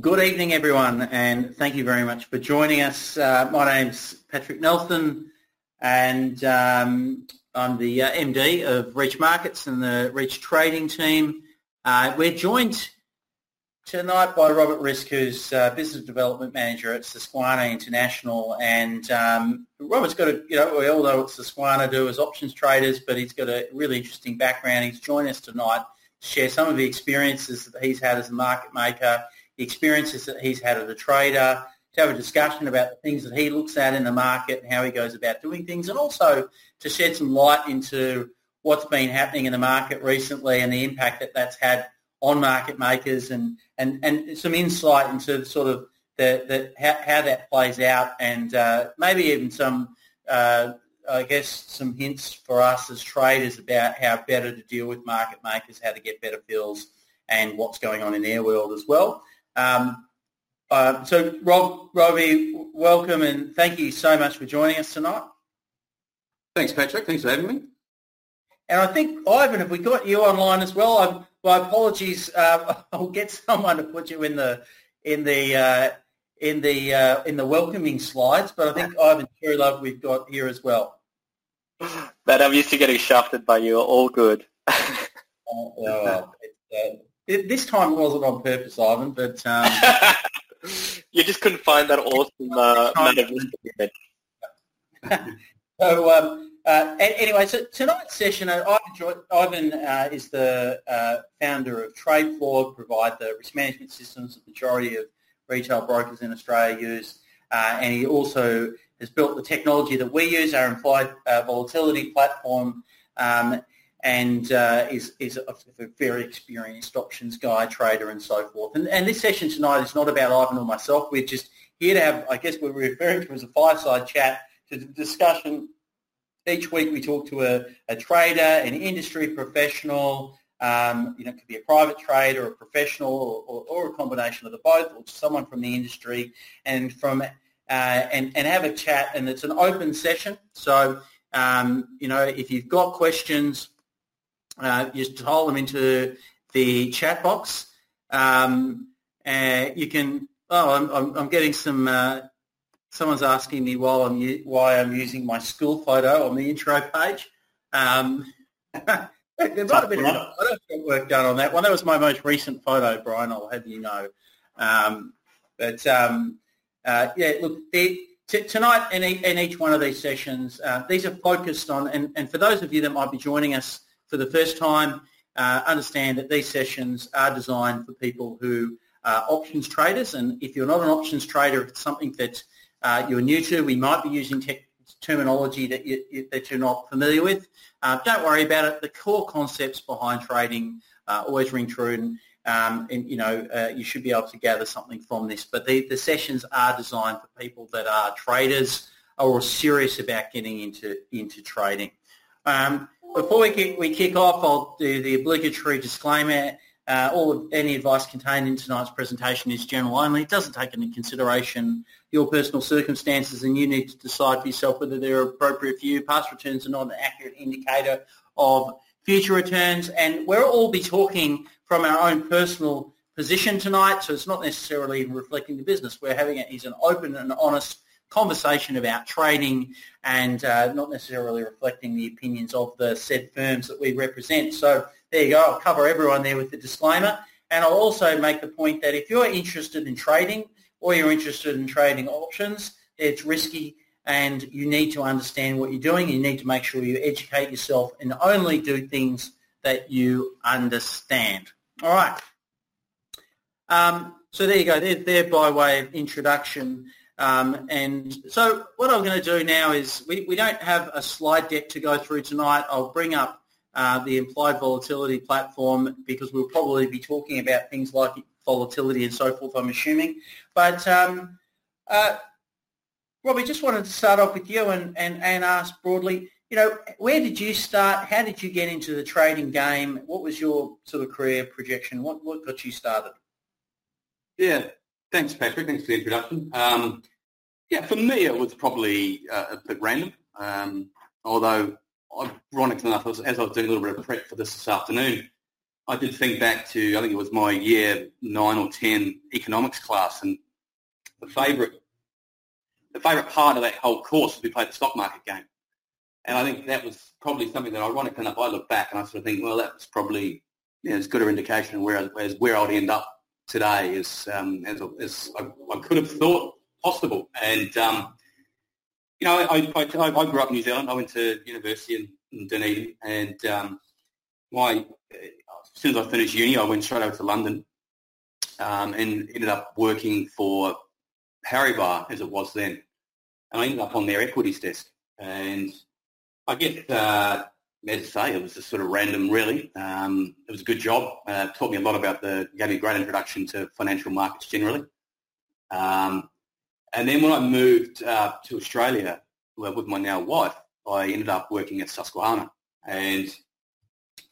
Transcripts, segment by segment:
Good evening, everyone, and thank you very much for joining us. Uh, my name's Patrick Nelson, and um, I'm the uh, MD of Reach Markets and the Reach Trading team. Uh, we're joined tonight by Robert Risk, who's uh, Business Development Manager at Susquehanna International. And um, Robert's got a, you know, we all know what Susquehanna do as options traders, but he's got a really interesting background. He's joined us tonight to share some of the experiences that he's had as a market maker the experiences that he's had as a trader, to have a discussion about the things that he looks at in the market and how he goes about doing things, and also to shed some light into what's been happening in the market recently and the impact that that's had on market makers and, and, and some insight into sort of the, the how, how that plays out and uh, maybe even some, uh, I guess, some hints for us as traders about how better to deal with market makers, how to get better fills and what's going on in their world as well. Um, uh, so, Rob, Robbie, welcome and thank you so much for joining us tonight. Thanks, Patrick. Thanks for having me. And I think, Ivan, have we got you online as well? I'm, my apologies. Uh, I'll get someone to put you in the in the uh, in the uh, in the welcoming slides, but I think Ivan Love we've got here as well. But I'm used to getting shafted by you. All good. oh, well, uh, this time it wasn't on purpose, Ivan, but um, you just couldn't find that awesome uh, so um, uh, anyway, so tonight's session, uh, Ivan, Ivan uh, is the uh, founder of TradeFloor, provide the risk management systems the majority of retail brokers in Australia use, uh, and he also has built the technology that we use, our implied volatility platform. Um, and uh, is, is a, a, very experienced options guy, trader, and so forth. And, and this session tonight is not about Ivan or myself. We're just here to have, I guess, we're referring to as a fireside chat to the discussion. Each week we talk to a, a trader, an industry professional, um, you know, it could be a private trader, a professional, or, or, or, a combination of the both, or someone from the industry, and from uh, and and have a chat. And it's an open session, so um, you know, if you've got questions, uh, you just hold them into the chat box. Um, uh, you can. Oh, I'm, I'm, I'm getting some. Uh, someone's asking me why I'm why I'm using my school photo on the intro page. Um, there might have been a work done on that one. That was my most recent photo, Brian. I'll have you know. Um, but um, uh, yeah, look, t- tonight in, e- in, each one of these sessions, uh, these are focused on, and, and for those of you that might be joining us for the first time, uh, understand that these sessions are designed for people who are options traders. And if you're not an options trader, if it's something that uh, you're new to, we might be using tech terminology that, you, that you're not familiar with. Uh, don't worry about it. The core concepts behind trading uh, always ring true. And, um, and you know, uh, you should be able to gather something from this. But the, the sessions are designed for people that are traders or serious about getting into, into trading. Um, before we kick, we kick off, I'll do the obligatory disclaimer. Uh, all of, any advice contained in tonight's presentation is general only. It doesn't take into consideration your personal circumstances, and you need to decide for yourself whether they're appropriate for you. Past returns are not an accurate indicator of future returns, and we'll all be talking from our own personal position tonight, so it's not necessarily reflecting the business. We're having it as an open and honest conversation about trading and uh, not necessarily reflecting the opinions of the said firms that we represent. So there you go. I'll cover everyone there with the disclaimer. And I'll also make the point that if you're interested in trading or you're interested in trading options, it's risky and you need to understand what you're doing. You need to make sure you educate yourself and only do things that you understand. All right. Um, so there you go. They're, they're by way of introduction. Um, and so what I'm going to do now is we, we don't have a slide deck to go through tonight. I'll bring up uh, the implied volatility platform because we'll probably be talking about things like volatility and so forth, I'm assuming. But um, uh, Robbie, just wanted to start off with you and, and, and ask broadly, you know, where did you start? How did you get into the trading game? What was your sort of career projection? What, what got you started? Yeah, Thanks, Patrick. Thanks for the introduction. Um, yeah, for me, it was probably uh, a bit random. Um, although, ironically enough, as I was doing a little bit of prep for this this afternoon, I did think back to, I think it was my year nine or 10 economics class and the favourite, the favourite part of that whole course was we played the stock market game. And I think that was probably something that ironically enough, I look back and I sort of think, well, that was probably you know, as good an indication where, as where I'd end up today as, um, as, as I, I, could have thought possible. And, um, you know, I, I, I, grew up in New Zealand. I went to university in, in Dunedin and um, my, as soon as I finished uni, I went straight over to London um, and ended up working for Paribas as it was then. And I ended up on their equities desk. And I guess, uh, as I say, it was just sort of random, really. Um, it was a good job. Uh, taught me a lot about the, gave me a great introduction to financial markets generally. Um, and then when I moved uh, to Australia with my now wife, I ended up working at Susquehanna. And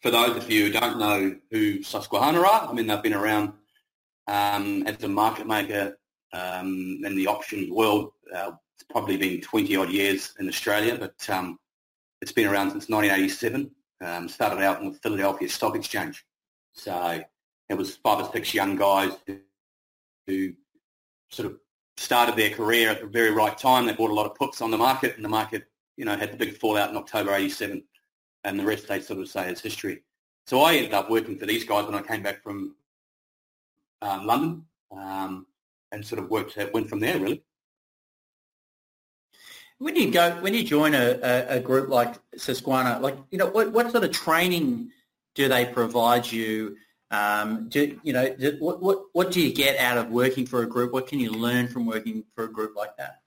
for those of you who don't know who Susquehanna are, I mean, they've been around um, as a market maker um, in the options world. Uh, it's probably been 20 odd years in Australia, but um, it's been around since 1987. Um, started out in the Philadelphia Stock Exchange. So it was five or six young guys who sort of started their career at the very right time. They bought a lot of puts on the market, and the market, you know, had the big fallout in October 87, and the rest they sort of say is history. So I ended up working for these guys when I came back from um, London, um, and sort of worked went from there really. When you go, when you join a, a, a group like Susquehanna, like you know, what, what sort of training do they provide you? Um, do you know do, what, what what do you get out of working for a group? What can you learn from working for a group like that?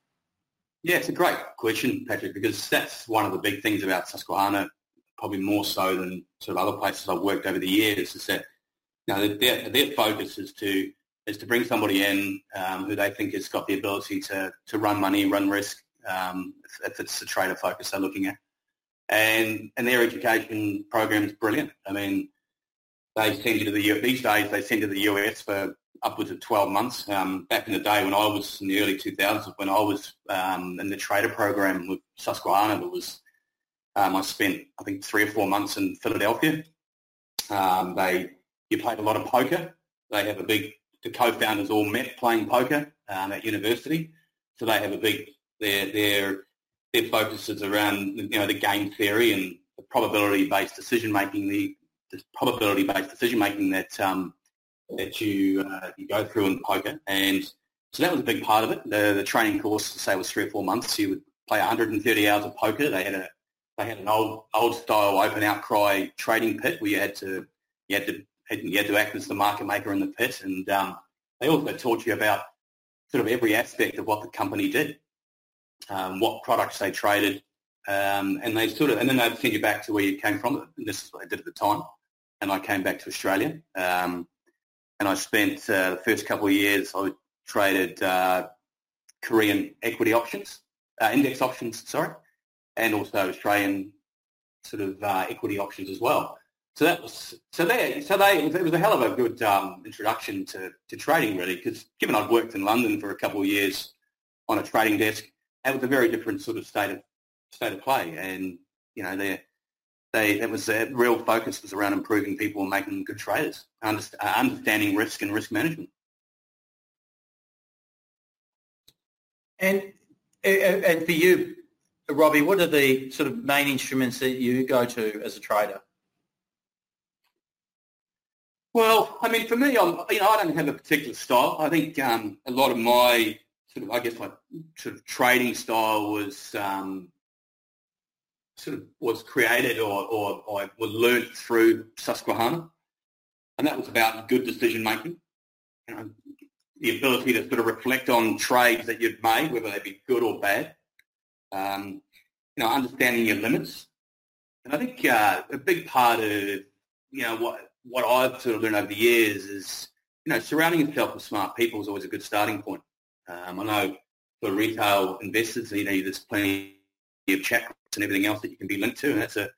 Yeah, it's a great question, Patrick, because that's one of the big things about Susquehanna, probably more so than sort of other places I've worked over the years, is that you know their their focus is to is to bring somebody in um, who they think has got the ability to to run money, run risk, um, if, if, it's the trader focus they're looking at. And, and their education program is brilliant. I mean, they send you to the, these days they send you to the US for upwards of 12 months. Um, back in the day when I was in the early 2000s, when I was um, in the trader program with Susquehanna, it was, um, I spent, I think, three or four months in Philadelphia. Um, they, you played a lot of poker. They have a big, the co-founders all met playing poker um, at university. So they have a big their their their focus is around you know the game theory and the probability based decision making, the, the probability based decision making that um, that you uh, you go through in poker, and so that was a big part of it. The the training course, say, was three or four months. You would play 130 hours of poker. They had a they had an old old style open outcry trading pit where you had to you had to you had to act as the market maker in the pit, and um, they also taught you about sort of every aspect of what the company did um, what products they traded, um, and they sort of, and then they'd send you back to where you came from. And this is what I did at the time. And I came back to Australia, um, and I spent uh, the first couple of years. I traded uh, Korean equity options, uh, index options, sorry, and also Australian sort of uh, equity options as well. So that was so they so they it was a hell of a good um, introduction to, to trading really because given I'd worked in London for a couple of years on a trading desk that was a very different sort of state of state of play, and you know, they they that was their real focus was around improving people and making them good traders, uh, understanding risk and risk management. And and for you, Robbie, what are the sort of main instruments that you go to as a trader? Well, I mean, for me, I'm, you know, I don't have a particular style. I think um, a lot of my sort of, I guess my sort of trading style was um, sort of was created or, or, or was learnt through Susquehanna. And that was about good decision making. You know, the ability to sort of reflect on trades that you've made, whether they be good or bad. Um, you know, understanding your limits. And I think uh, a big part of, you know, what, what I've sort of learned over the years is, you know, surrounding yourself with smart people is always a good starting point. Um, I know for retail investors, you know, there's plenty of chat and everything else that you can be linked to, and that's a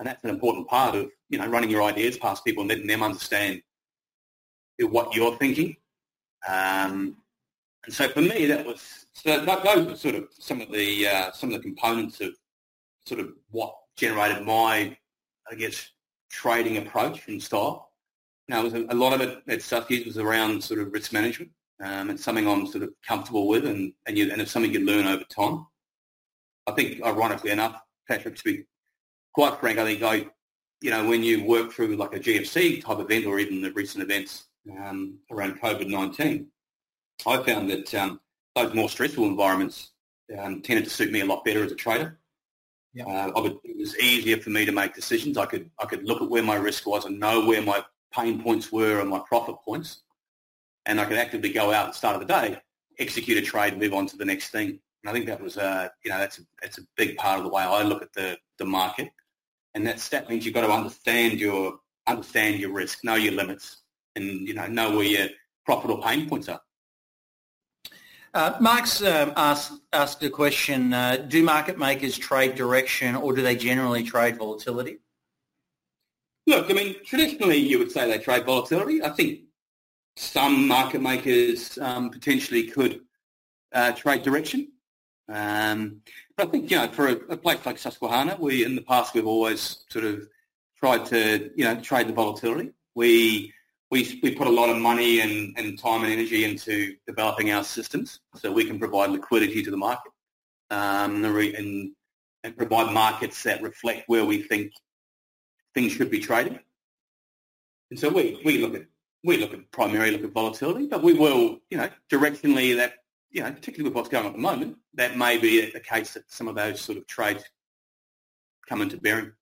and that's an important part of you know running your ideas past people and letting them understand what you're thinking. Um, and so for me, that was so those were sort of some of the uh, some of the components of sort of what generated my, I guess, trading approach and style. you know, was a, a, lot of it at Suffies was around sort of risk management. Um, it's something I'm sort of comfortable with, and and, you, and it's something you learn over time. I think, ironically enough, Patrick, to be quite frank, I think I, you know, when you work through like a GFC type event or even the recent events um, around COVID-19, I found that um, those more stressful environments um, tended to suit me a lot better as a trader. Yeah. Uh, would, it was easier for me to make decisions. I could I could look at where my risk was and know where my pain points were and my profit points, and I could actively go out at the start of the day, execute a trade, move on to the next thing. And I think that was uh, you know that's a, that's a big part of the way I look at the the market, and that means you've got to understand your understand your risk, know your limits, and you know know where your profit or pain points are. Uh, Mark's um, asked, asked a question, uh, do market makers trade direction or do they generally trade volatility? Look, I mean, traditionally you would say they trade volatility. I think some market makers um, potentially could uh, trade direction. Um, but I think, you know, for a, a, place like Susquehanna, we, in the past, we've always sort of tried to, you know, trade the volatility. We we, we put a lot of money and, and time and energy into developing our systems so we can provide liquidity to the market um, and, and provide markets that reflect where we think things should be trading. And so we, we look at we look at primarily look at volatility, but we will, you know, directionally that, you know, particularly with what's going on at the moment, that may be the case that some of those sort of trades come into bearing.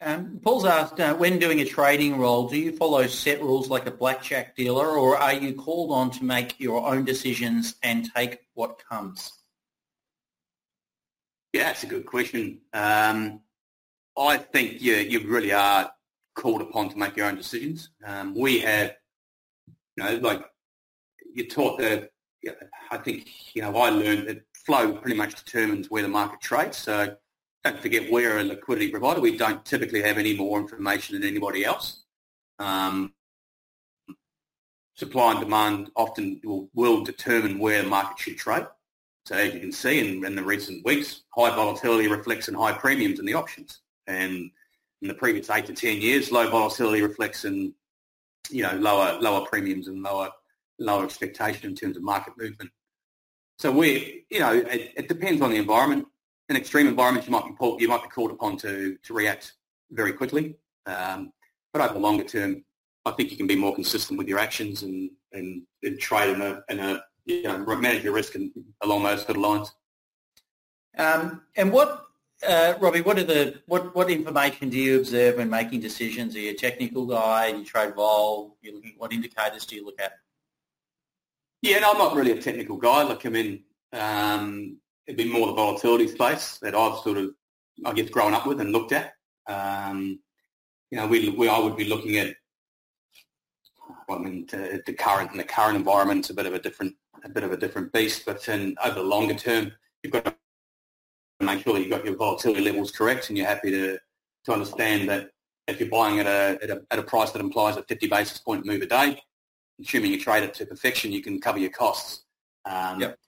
Um, Paul's asked, uh, when doing a trading role, do you follow set rules like a blackjack dealer or are you called on to make your own decisions and take what comes? Yeah, that's a good question. Um, I think yeah, you really are called upon to make your own decisions. Um, we have, you know, like you're taught that, I think, you know, I learned that flow pretty much determines where the market trades. So don't forget we're a liquidity provider. We don't typically have any more information than anybody else. Um, supply and demand often will, will, determine where the market should trade. So as you can see in, in, the recent weeks, high volatility reflects in high premiums in the options. And in the previous eight to 10 years, low volatility reflects in, you know, lower, lower premiums and lower, lower expectation in terms of market movement. So we, you know, it, it depends on the environment in extreme environments, you might be pulled, you might be called upon to to react very quickly. Um, but over the longer term, I think you can be more consistent with your actions and and, and trade in a, in a you know manage your risk and along those sort of lines. Um, and what, uh, Robbie, what are the what what information do you observe when making decisions? Are you a technical guy? Do you trade vol? You what indicators do you look at? Yeah, no, I'm not really a technical guy. Like I mean, um, it'd be more the volatility space that I've sort of, I guess, grown up with and looked at. Um, you know, we, we, I would be looking at, well, I mean, the, the current, the current environment's a bit of a different, a bit of a different beast, but in, over the longer term, you've got to make sure that you've got your volatility levels correct and you're happy to, to understand that if you're buying at a, at a, at a price that implies a 50 basis point move a day, assuming you trade it to perfection, you can cover your costs. Um, yep.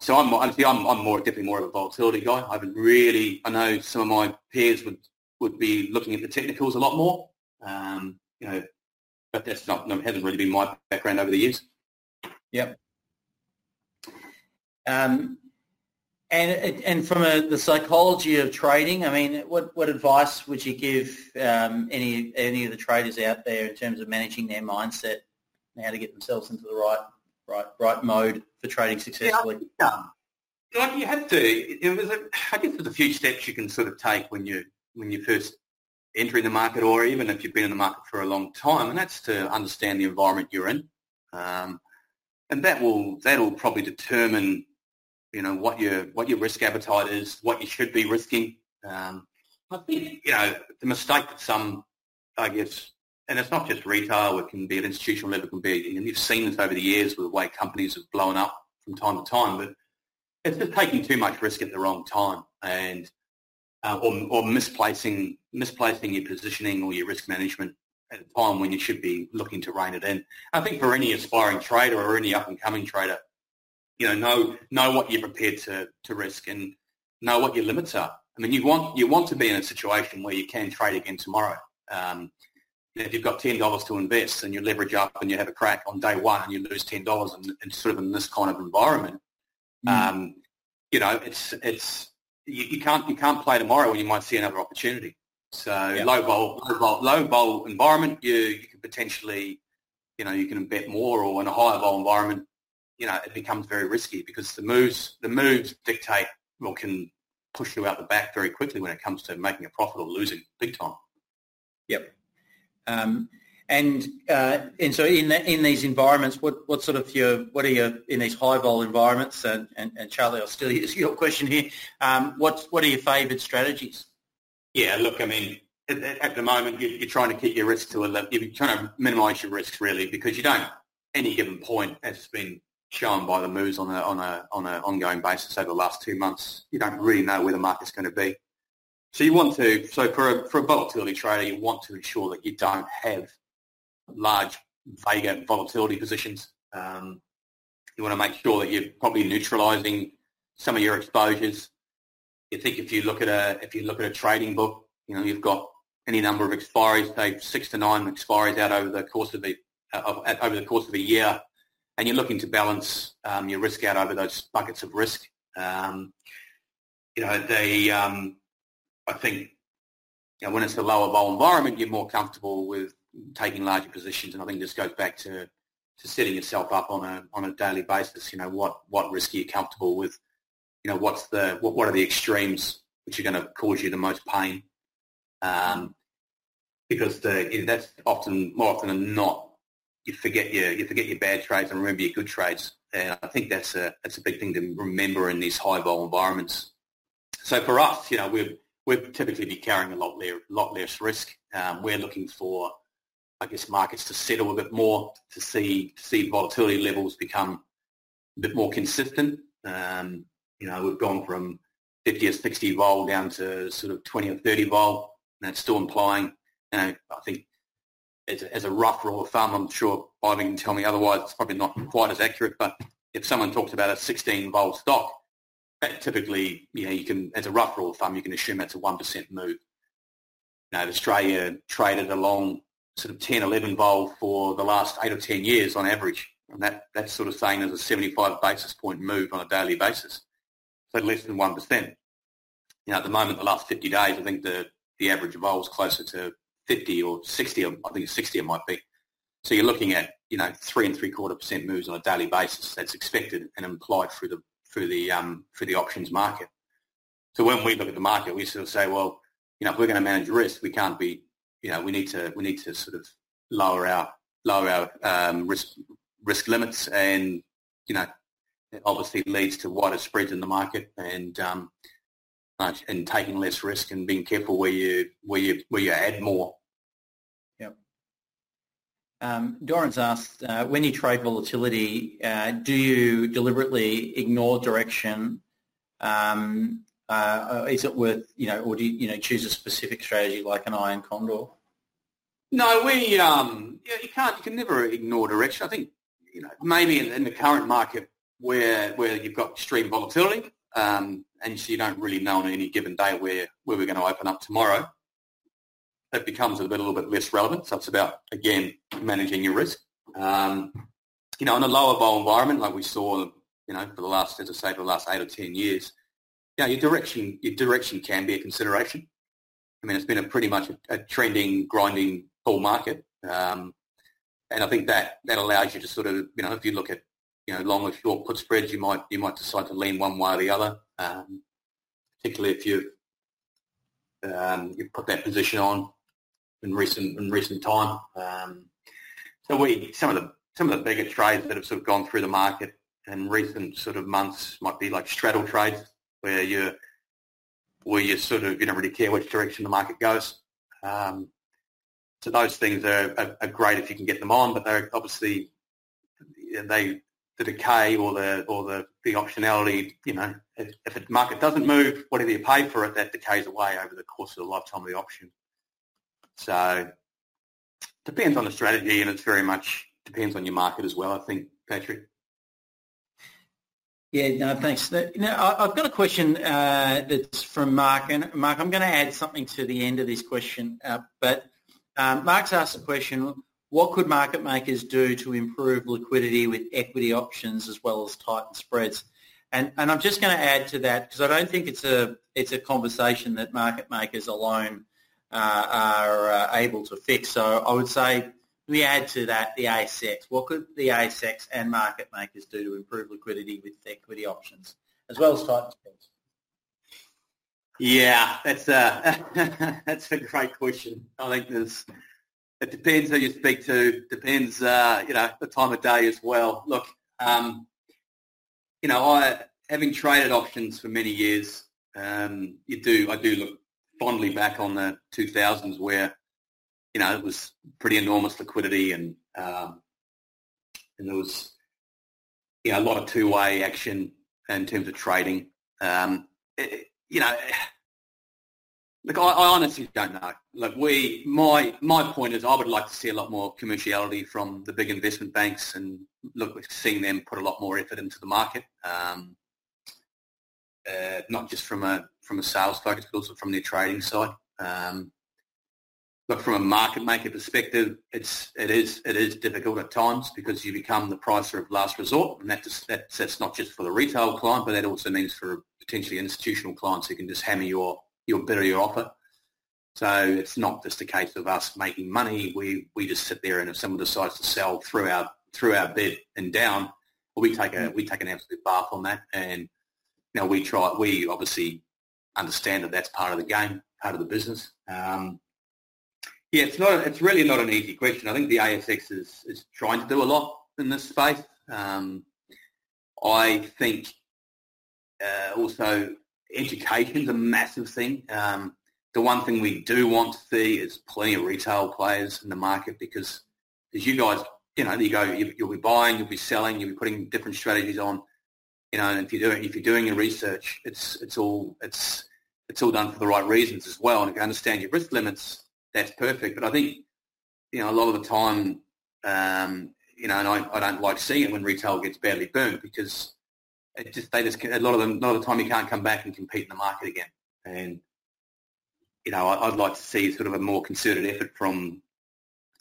So I'm honestly, I'm, I'm more definitely more of a volatility guy. I haven't really. I know some of my peers would would be looking at the technicals a lot more. Um, you know, but that's not no, hasn't really been my background over the years. Yep. Um, and and from a, the psychology of trading, I mean, what, what advice would you give um, any any of the traders out there in terms of managing their mindset and how to get themselves into the right right right mode for trading successfully? Yeah, like you have to. It was a, I guess there's a few steps you can sort of take when you when you first entering the market, or even if you've been in the market for a long time, and that's to understand the environment you're in, um, and that will that will probably determine you know what your what your risk appetite is, what you should be risking. Um, I think you know the mistake that some, I guess, and it's not just retail, it can be at institutional level, it can be, and you've seen this over the years with the way companies have blown up from time to time, but it's just taking too much risk at the wrong time and uh, or, or misplacing misplacing your positioning or your risk management at a time when you should be looking to rein it in. I think for any aspiring trader or any up and coming trader, you know, know know what you're prepared to, to risk and know what your limits are. I mean, you want you want to be in a situation where you can trade again tomorrow. Um, if you've got ten dollars to invest and you leverage up and you have a crack on day one and you lose ten dollars and, and, sort of in this kind of environment, mm. um, you know, it's it's you, you, can't you can't play tomorrow when you might see another opportunity. So yep. low vol, low vol, low vol environment, you you can potentially, you know, you can bet more, or in a higher vol environment, you know, it becomes very risky because the moves the moves dictate or can push you out the back very quickly when it comes to making a profit or losing big time. Yep. Um, and uh, and so in the, in these environments, what, what sort of your what are your in these high vol environments? And, and, and Charlie, I'll still use your question here. Um, what what are your favoured strategies? Yeah, look, I mean, at, at the moment you're, you're, trying to keep your risk to a level. You're trying to minimise your risks really because you don't any given point as has been shown by the moves on a on a on an ongoing basis over the last two months. You don't really know where the market's going to be. So you want to, so for a, for a volatility trader, you want to ensure that you don't have large Vega volatility positions. Um, you want to make sure that you're probably neutralizing some of your exposures. You think if you look at a if you look at a trading book, you know you've got any number of expiries, say six to nine expiries out over the course of the uh, over the course of a year, and you're looking to balance um, your risk out over those buckets of risk. Um, you know, the um, I think you know, when it's a lower vol environment, you're more comfortable with taking larger positions. And I think this goes back to, to setting yourself up on a on a daily basis. You know, what what risk are you comfortable with? You know, what's the what, what are the extremes which are going to cause you the most pain? Um, because the, that's often more often than not, you forget your you forget your bad trades and remember your good trades. And I think that's a that's a big thing to remember in these high vol environments. So for us, you know, we're we'd typically be carrying a lot, le- lot less risk. Um, we're looking for, I guess, markets to settle a bit more, to see see volatility levels become a bit more consistent. Um, you know, we've gone from 50 or 60 vol down to sort of 20 or 30 vol. And that's still implying, you know, I think as a, as a rough rule of thumb, I'm sure Ivan can tell me otherwise, it's probably not quite as accurate, but if someone talks about a 16 vol stock, typically, you know, you can, as a rough rule of thumb, you can assume that's a 1% move. You know, Australia traded along sort of 10, 11 vol for the last eight or 10 years on average. And that, that's sort of saying there's a 75 basis point move on a daily basis. So less than 1%. You know, at the moment, the last 50 days, I think the, the average vol is closer to 50 or 60, or I think it's 60 it might be. So you're looking at, you know, three and three quarter percent moves on a daily basis. That's expected and implied through the for the um, for the options market. So when we look at the market, we sort of say, well, you know, if we're going to manage risk, we can't be, you know, we need to we need to sort of lower our lower our um, risk risk limits, and you know, it obviously leads to wider spreads in the market and um, and taking less risk and being careful where you where you where you add more um, Doran's asked, uh, when you trade volatility, uh, do you deliberately ignore direction? Um, uh, is it worth, you know, or do you, you know, choose a specific strategy like an iron condor? No, we, um, yeah, you can't, you can never ignore direction. I think, you know, maybe in, in the current market where, where you've got extreme volatility, um, and so you don't really know on any given day where, where we're going to open up tomorrow it becomes a, bit, a little bit less relevant. So it's about, again, managing your risk. Um, you know, in a lower vol environment, like we saw, you know, for the last, as I say, for the last eight or 10 years, you know, your direction, your direction can be a consideration. I mean, it's been a pretty much a, a trending, grinding bull market. Um, and I think that, that allows you to sort of, you know, if you look at, you know, long or short put spreads, you might, you might decide to lean one way or the other, um, particularly if you um, you put that position on in recent in recent time. Um, so we some of the some of the bigger trades that have sort of gone through the market in recent sort of months might be like straddle trades where you where you sort of you don't really care which direction the market goes. Um, so those things are, are, are, great if you can get them on, but they're obviously they the decay or the or the, the optionality. You know, if, if the market doesn't move, whatever you pay for it, that decays away over the course of the lifetime of the option. So depends on the strategy, and it's very much depends on your market as well. I think, Patrick. Yeah, no, thanks. Now, I've got a question uh, that's from Mark, and Mark, I'm going to add something to the end of this question, uh, but Um, Mark's asked the question, what could market makers do to improve liquidity with equity options as well as tighten spreads? And, and I'm just going to add to that because I don't think it's a it's a conversation that market makers alone uh, are uh, able to fix. So I would say we add to that the ASX. What could the ASX and market makers do to improve liquidity with equity options as well as tighten spreads? Yeah, that's a that's a great question. I think there's it depends who you speak to. Depends, uh, you know, the time of day as well. Look, um, you know, I having traded options for many years, um, you do I do look fondly back on the 2000s where you know it was pretty enormous liquidity and um, and there was you know a lot of two-way action in terms of trading. Um, it, you know, look, I, I, honestly don't know. Look, we, my, my point is I would like to see a lot more commerciality from the big investment banks and look, seeing them put a lot more effort into the market, um, uh, not just from a, from a sales focus, but also from their trading side. Um, look, from a market maker perspective, it's, it is, it is difficult at times because you become the pricer of last resort and that just, that's, not just for the retail client, but that also means for potentially institutional clients who can just hammer your your bid or your offer. So it's not just a case of us making money. We we just sit there and if someone decides to sell through our through our bid and down, well, we take a we take an absolute bath on that, and you we try. We obviously understand that that's part of the game, part of the business. Um, yeah, it's not. It's really not an easy question. I think the ASX is is trying to do a lot in this space. Um, I think uh, also education's a massive thing. Um, the one thing we do want to see is plenty of retail players in the market because as you guys, you know, you go, you, will be buying, you'll be selling, you'll be putting different strategies on, you know, and if you're doing, if you're doing your research, it's, it's all, it's, it's all done for the right reasons as well. And if you understand your risk limits, that's perfect. But I think, you know, a lot of the time, um, you know, and I, I don't like seeing it when retail gets badly burned because it just they just a lot of them a lot of the time you can't come back and compete in the market again. And you know, I'd like to see sort of a more concerted effort from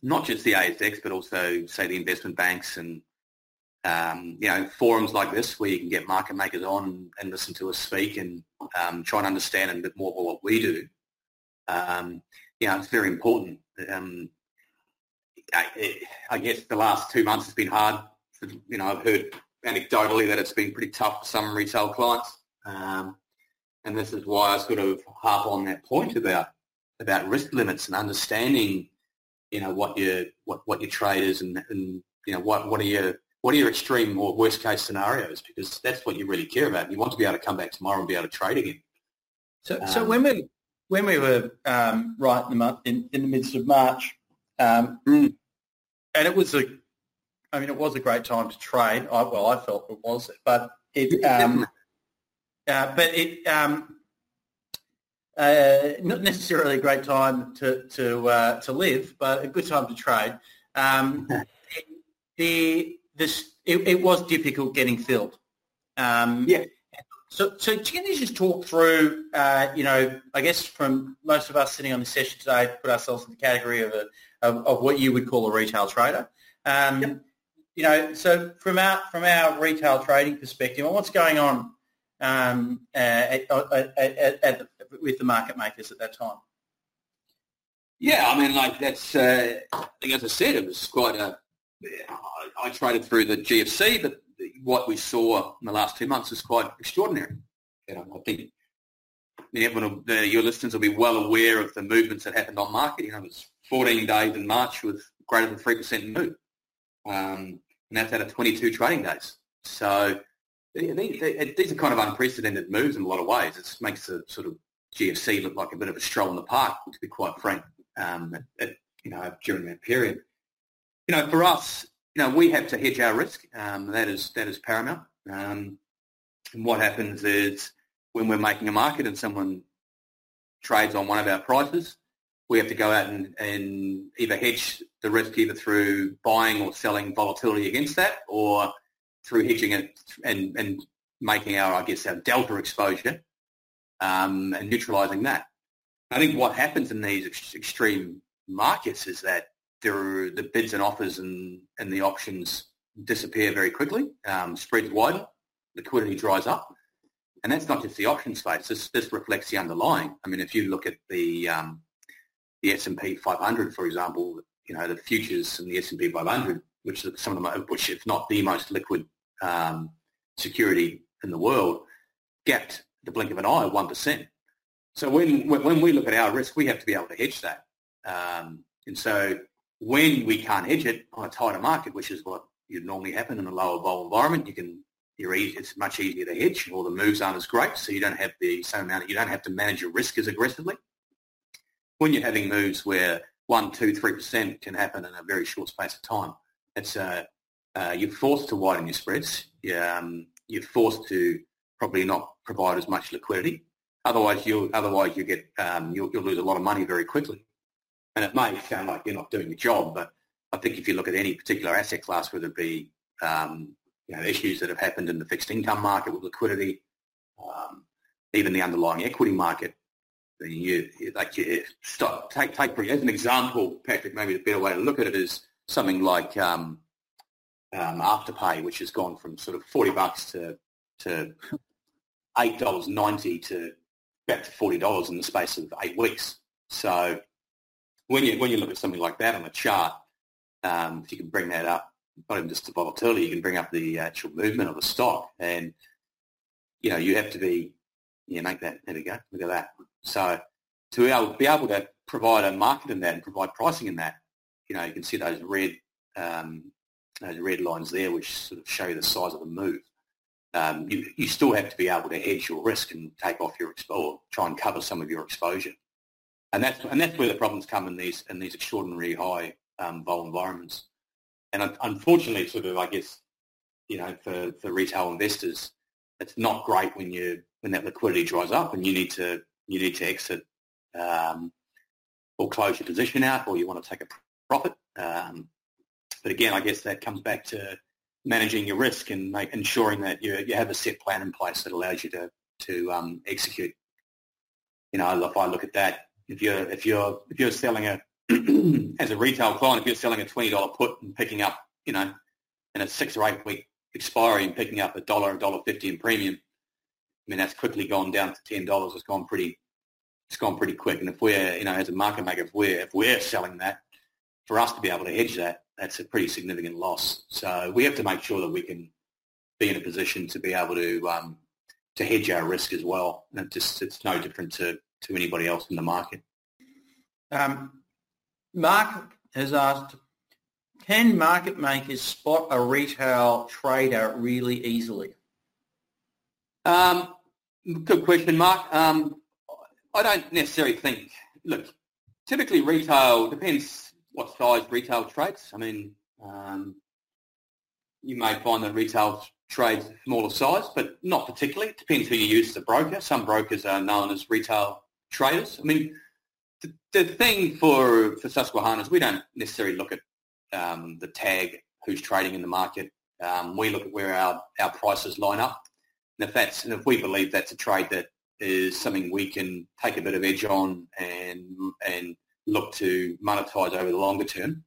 not just the ASX, but also say the investment banks and um, you know forums like this where you can get market makers on and listen to us speak and um, try and understand a bit more about what we do. Um, you know, it's very important. Um, I, I guess the last two months has been hard. You know, I've heard anecdotally that it's been pretty tough for some retail clients. Um, and this is why I sort of harp on that point about about risk limits and understanding, you know, what your what, what your trade is and, and you know what what are your what are your extreme or worst case scenarios because that's what you really care about. You want to be able to come back tomorrow and be able to trade again. So, um, so when we when we were um, right in the month, in, in the midst of March, um, mm. and it was a I mean, it was a great time to trade. I, well, I felt it was, but it, um, uh, but it, um, uh, not necessarily a great time to to uh, to live, but a good time to trade. Um, the this it, it, was difficult getting filled. Um, yeah. So, so can you just talk through, uh, you know, I guess from most of us sitting on this session today, put ourselves in the category of, a, of, of what you would call a retail trader. Um, yep you know, so from our from our retail trading perspective, what's going on um, uh, at, at, at, with the market makers at that time? Yeah, I mean, like that's. Uh, I think, as I said, it was quite a. I traded through the GFC, but what we saw in the last two months is quite extraordinary. I think everyone, the, your listeners will be well aware of the movements that happened on market. You know, it was 14 days in March with greater than three percent move. Um, and that's out of 22 trading days. So these are kind of unprecedented moves in a lot of ways. It makes the sort of GFC look like a bit of a stroll in the park, to be quite frank, um, at, you know, during that period. You know, for us, you know, we have to hedge our risk. Um, that is that is paramount. Um, and what happens is when we're making a market and someone trades on one of our prices, we have to go out and, and either hedge the risk either through buying or selling volatility against that or through hedging it and, and making our, I guess, our delta exposure um, and neutralising that. I think what happens in these ex- extreme markets is that the bids and offers and, and the options disappear very quickly. Um, spreads widen, liquidity dries up, and that's not just the option space. This, this reflects the underlying. I mean, if you look at the um, the S&P 500, for example, you know the futures in the S&P 500, which is some of them, which if not the most liquid um, security in the world, gapped the blink of an eye, one percent. So when when we look at our risk, we have to be able to hedge that. Um, and so when we can't hedge it on a tighter market, which is what would normally happen in a lower vol environment, you can you're easy, it's much easier to hedge, or the moves aren't as great, so you don't have the same amount. You don't have to manage your risk as aggressively. When you're having moves where one, two, three percent can happen in a very short space of time, it's uh, uh, you're forced to widen your spreads. Um, you're forced to probably not provide as much liquidity. Otherwise, you otherwise you get um, you'll, you'll lose a lot of money very quickly. And it may sound like you're not doing your job, but I think if you look at any particular asset class, whether it be um, you know, issues that have happened in the fixed income market with liquidity, um, even the underlying equity market, you, like you stop, take, take as an example, Patrick, maybe the better way to look at it is something like um, um, Afterpay, which has gone from sort of 40 bucks to, to $8.90 to back to $40 in the space of eight weeks. So when you when you look at something like that on a chart, um, if you can bring that up, not even just the volatility, you can bring up the actual movement of the stock, and you know you have to be, you make that. There we go. Look at that. So to be able, be able to provide a market in that and provide pricing in that, you know, you can see those red um, those red lines there, which sort of show you the size of the move. Um, you, you still have to be able to hedge your risk and take off your exposure, try and cover some of your exposure and that's and that's where the problems come in these in these extraordinarily high um, vol environments. And unfortunately, sort of, I guess, you know, for, for retail investors, it's not great when you when that liquidity dries up and you need to you need to exit um, or close your position out, or you want to take a profit. Um, but again, I guess that comes back to managing your risk and make, ensuring that you you have a set plan in place that allows you to to um, execute. You know, if I look at that, if you're if you're if you're selling a as a retail client, if you're selling a twenty dollar put and picking up, you know, in a six or eight week expiry and picking up a dollar, a dollar fifty in premium, I mean that's quickly gone down to ten dollars. It's gone pretty it's gone pretty quick. And if we're, you know, as a market maker, if we're if we're selling that, for us to be able to hedge that, that's a pretty significant loss. So we have to make sure that we can be in a position to be able to um, to hedge our risk as well. And it just it's no different to to anybody else in the market. Um, Mark has asked, can market makers spot a retail trader really easily? Um, good question, Mark. Um, I don't necessarily think, look, typically retail depends what size retail trades. I mean, um, you may find that retail trades smaller size, but not particularly. It depends who you use as a broker. Some brokers are known as retail traders. I mean, the, the thing for, for Susquehanna is we don't necessarily look at um, the tag who's trading in the market. Um, we look at where our, our prices line up. And if that's and if we believe that's a trade that is something we can take a bit of edge on and and look to monetize over the longer term,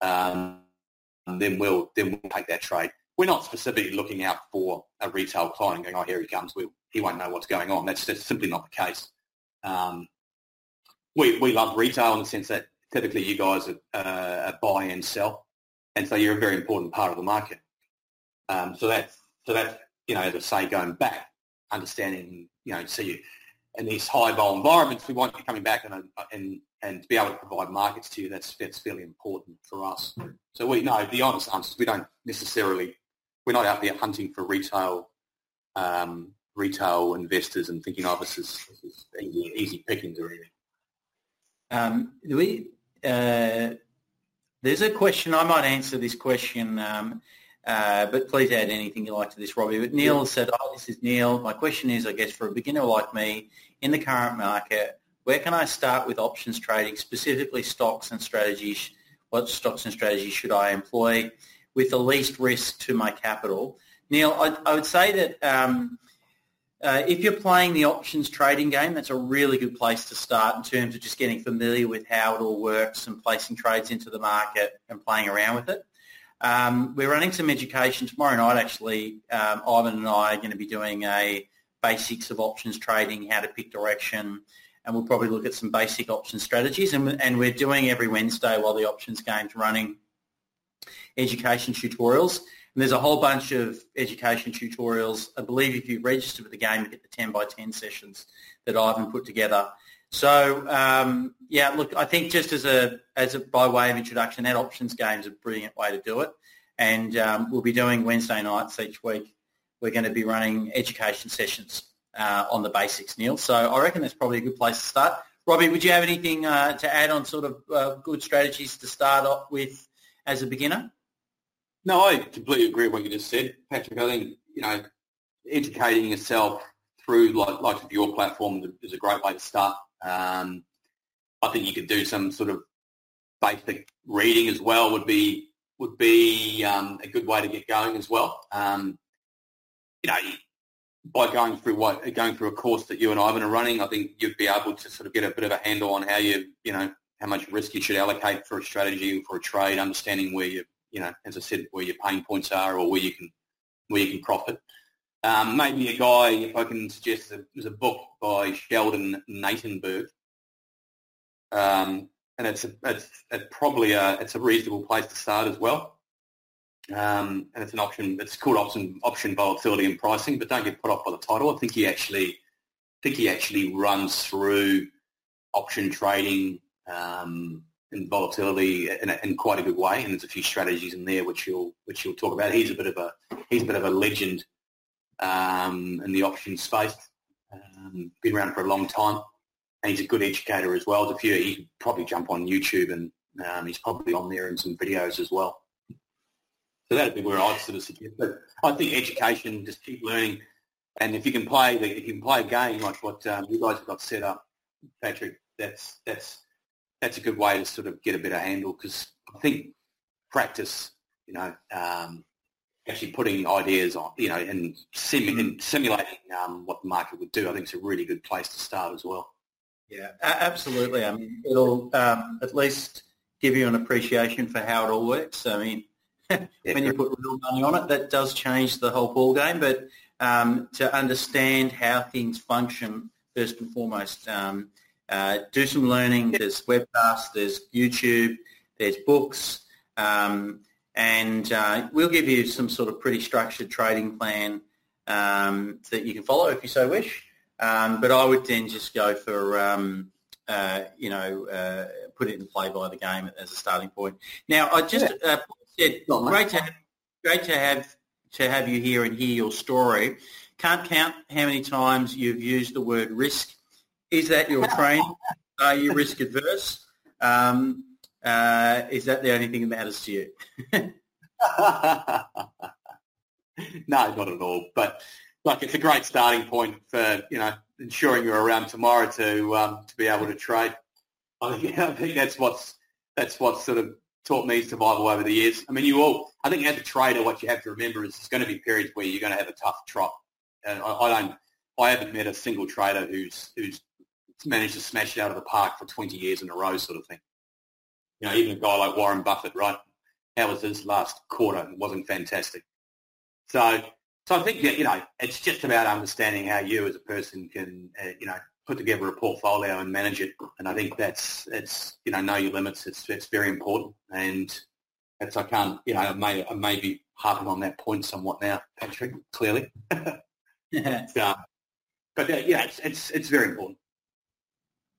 um, then we'll then we'll take that trade. We're not specifically looking out for a retail client going, oh, here he comes. We, he won't know what's going on. That's, that's simply not the case. Um, we, we love retail in the sense that typically you guys are, uh, buy and sell, and so you're a very important part of the market. Um, so that's so that's you know as I say going back, understanding you know so you in these high vol environments we want you coming back and and and to be able to provide markets to you that's that's fairly important for us. So we know the honest answer is we don't necessarily we're not out there hunting for retail um, retail investors and thinking, oh, this is, this is easy, easy pickings or anything? Um, we, uh, there's a question, I might answer this question, um, uh, but please add anything you like to this, Robbie. But Neil yeah. said, oh, this is Neil. My question is, I guess, for a beginner like me, in the current market, where can I start with options trading, specifically stocks and strategies? What stocks and strategies should I employ with the least risk to my capital? Neil, I, I would say that um, uh, if you're playing the options trading game, that's a really good place to start in terms of just getting familiar with how it all works and placing trades into the market and playing around with it. Um, we're running some education tomorrow night. Actually, um, Ivan and I are going to be doing a basics of options trading, how to pick direction, and we'll probably look at some basic option strategies. And, and we're doing every Wednesday while the options game's running education tutorials. And there's a whole bunch of education tutorials. I believe if you register for the game, you get the 10 by 10 sessions that Ivan put together. So um, yeah, look, I think just as a as a by way of introduction, that options game is a brilliant way to do it, and um, we'll be doing Wednesday nights each week. We're going to be running education sessions uh, on the basics, Neil. So I reckon that's probably a good place to start. Robbie, would you have anything uh, to add on sort of uh, good strategies to start off with as a beginner? No, I completely agree with what you just said, Patrick. I think you know, educating yourself through like like your platform is a great way to start. Um, I think you could do some sort of basic reading as well. Would be would be um, a good way to get going as well. Um, you know, by going through what going through a course that you and Ivan are running, I think you'd be able to sort of get a bit of a handle on how you you know how much risk you should allocate for a strategy for a trade, understanding where you you know, as I said, where your pain points are or where you can where you can profit. Um, maybe a guy, if I can suggest, there's a book by Sheldon Natenberg, um, and it's, a, it's, it's probably a it's a reasonable place to start as well. Um, and it's an option. It's called option option volatility and pricing, but don't get put off by the title. I think he actually I think he actually runs through option trading, um, and volatility in, a, in, quite a good way. And there's a few strategies in there which you'll which you'll talk about. He's a bit of a he's a bit of a legend um, in the options space. Um, been around for a long time, and he's a good educator as well. A few he could probably jump on YouTube, and um, he's probably on there in some videos as well. So that'd be where I'd sort of suggest. But I think education, just keep learning, and if you can play if you can play a game like what um, you guys have got set up, Patrick, that's that's that's a good way to sort of get a better handle because I think practice, you know, um, actually putting ideas on, you know, and, simu- and simulating um, what the market would do, I think is a really good place to start as well. Yeah, absolutely. I mean, it'll um, at least give you an appreciation for how it all works. I mean, when you put real money on it, that does change the whole ball game. But um, to understand how things function first and foremost, um, uh, do some learning. There's webcasts, there's YouTube, there's books, um, and uh, we'll give you some sort of pretty structured trading plan um, that you can follow if you so wish. Um, but I would then just go for, um, uh, you know, uh, put it in play by the game as a starting point. Now, I just yeah. Uh, said, great to have, great to have to have you here and hear your story. Can't count how many times you've used the word risk is that your training? Are you risk adverse? Um, uh, is that the only thing that matters to you? no, not at all. But like, it's a great starting point for you know ensuring you're around tomorrow to um, to be able to trade. I think, I think that's what's that's what's sort of taught me survival over the years. I mean, you all. I think as a trader, what you have to remember is there's going to be periods where you're going to have a tough trot. And I, I don't. I haven't met a single trader who's who's managed to smash it out of the park for 20 years in a row sort of thing. You know, even a guy like Warren Buffett, right? How was his last quarter? It wasn't fantastic. So, so I think, that, you know, it's just about understanding how you as a person can, uh, you know, put together a portfolio and manage it. And I think that's, it's, you know, know your limits. It's, it's very important. And that's, I can't, you know, I may, I may be harping on that point somewhat now, Patrick, clearly. yeah. so, but uh, yeah, it's, it's, it's very important.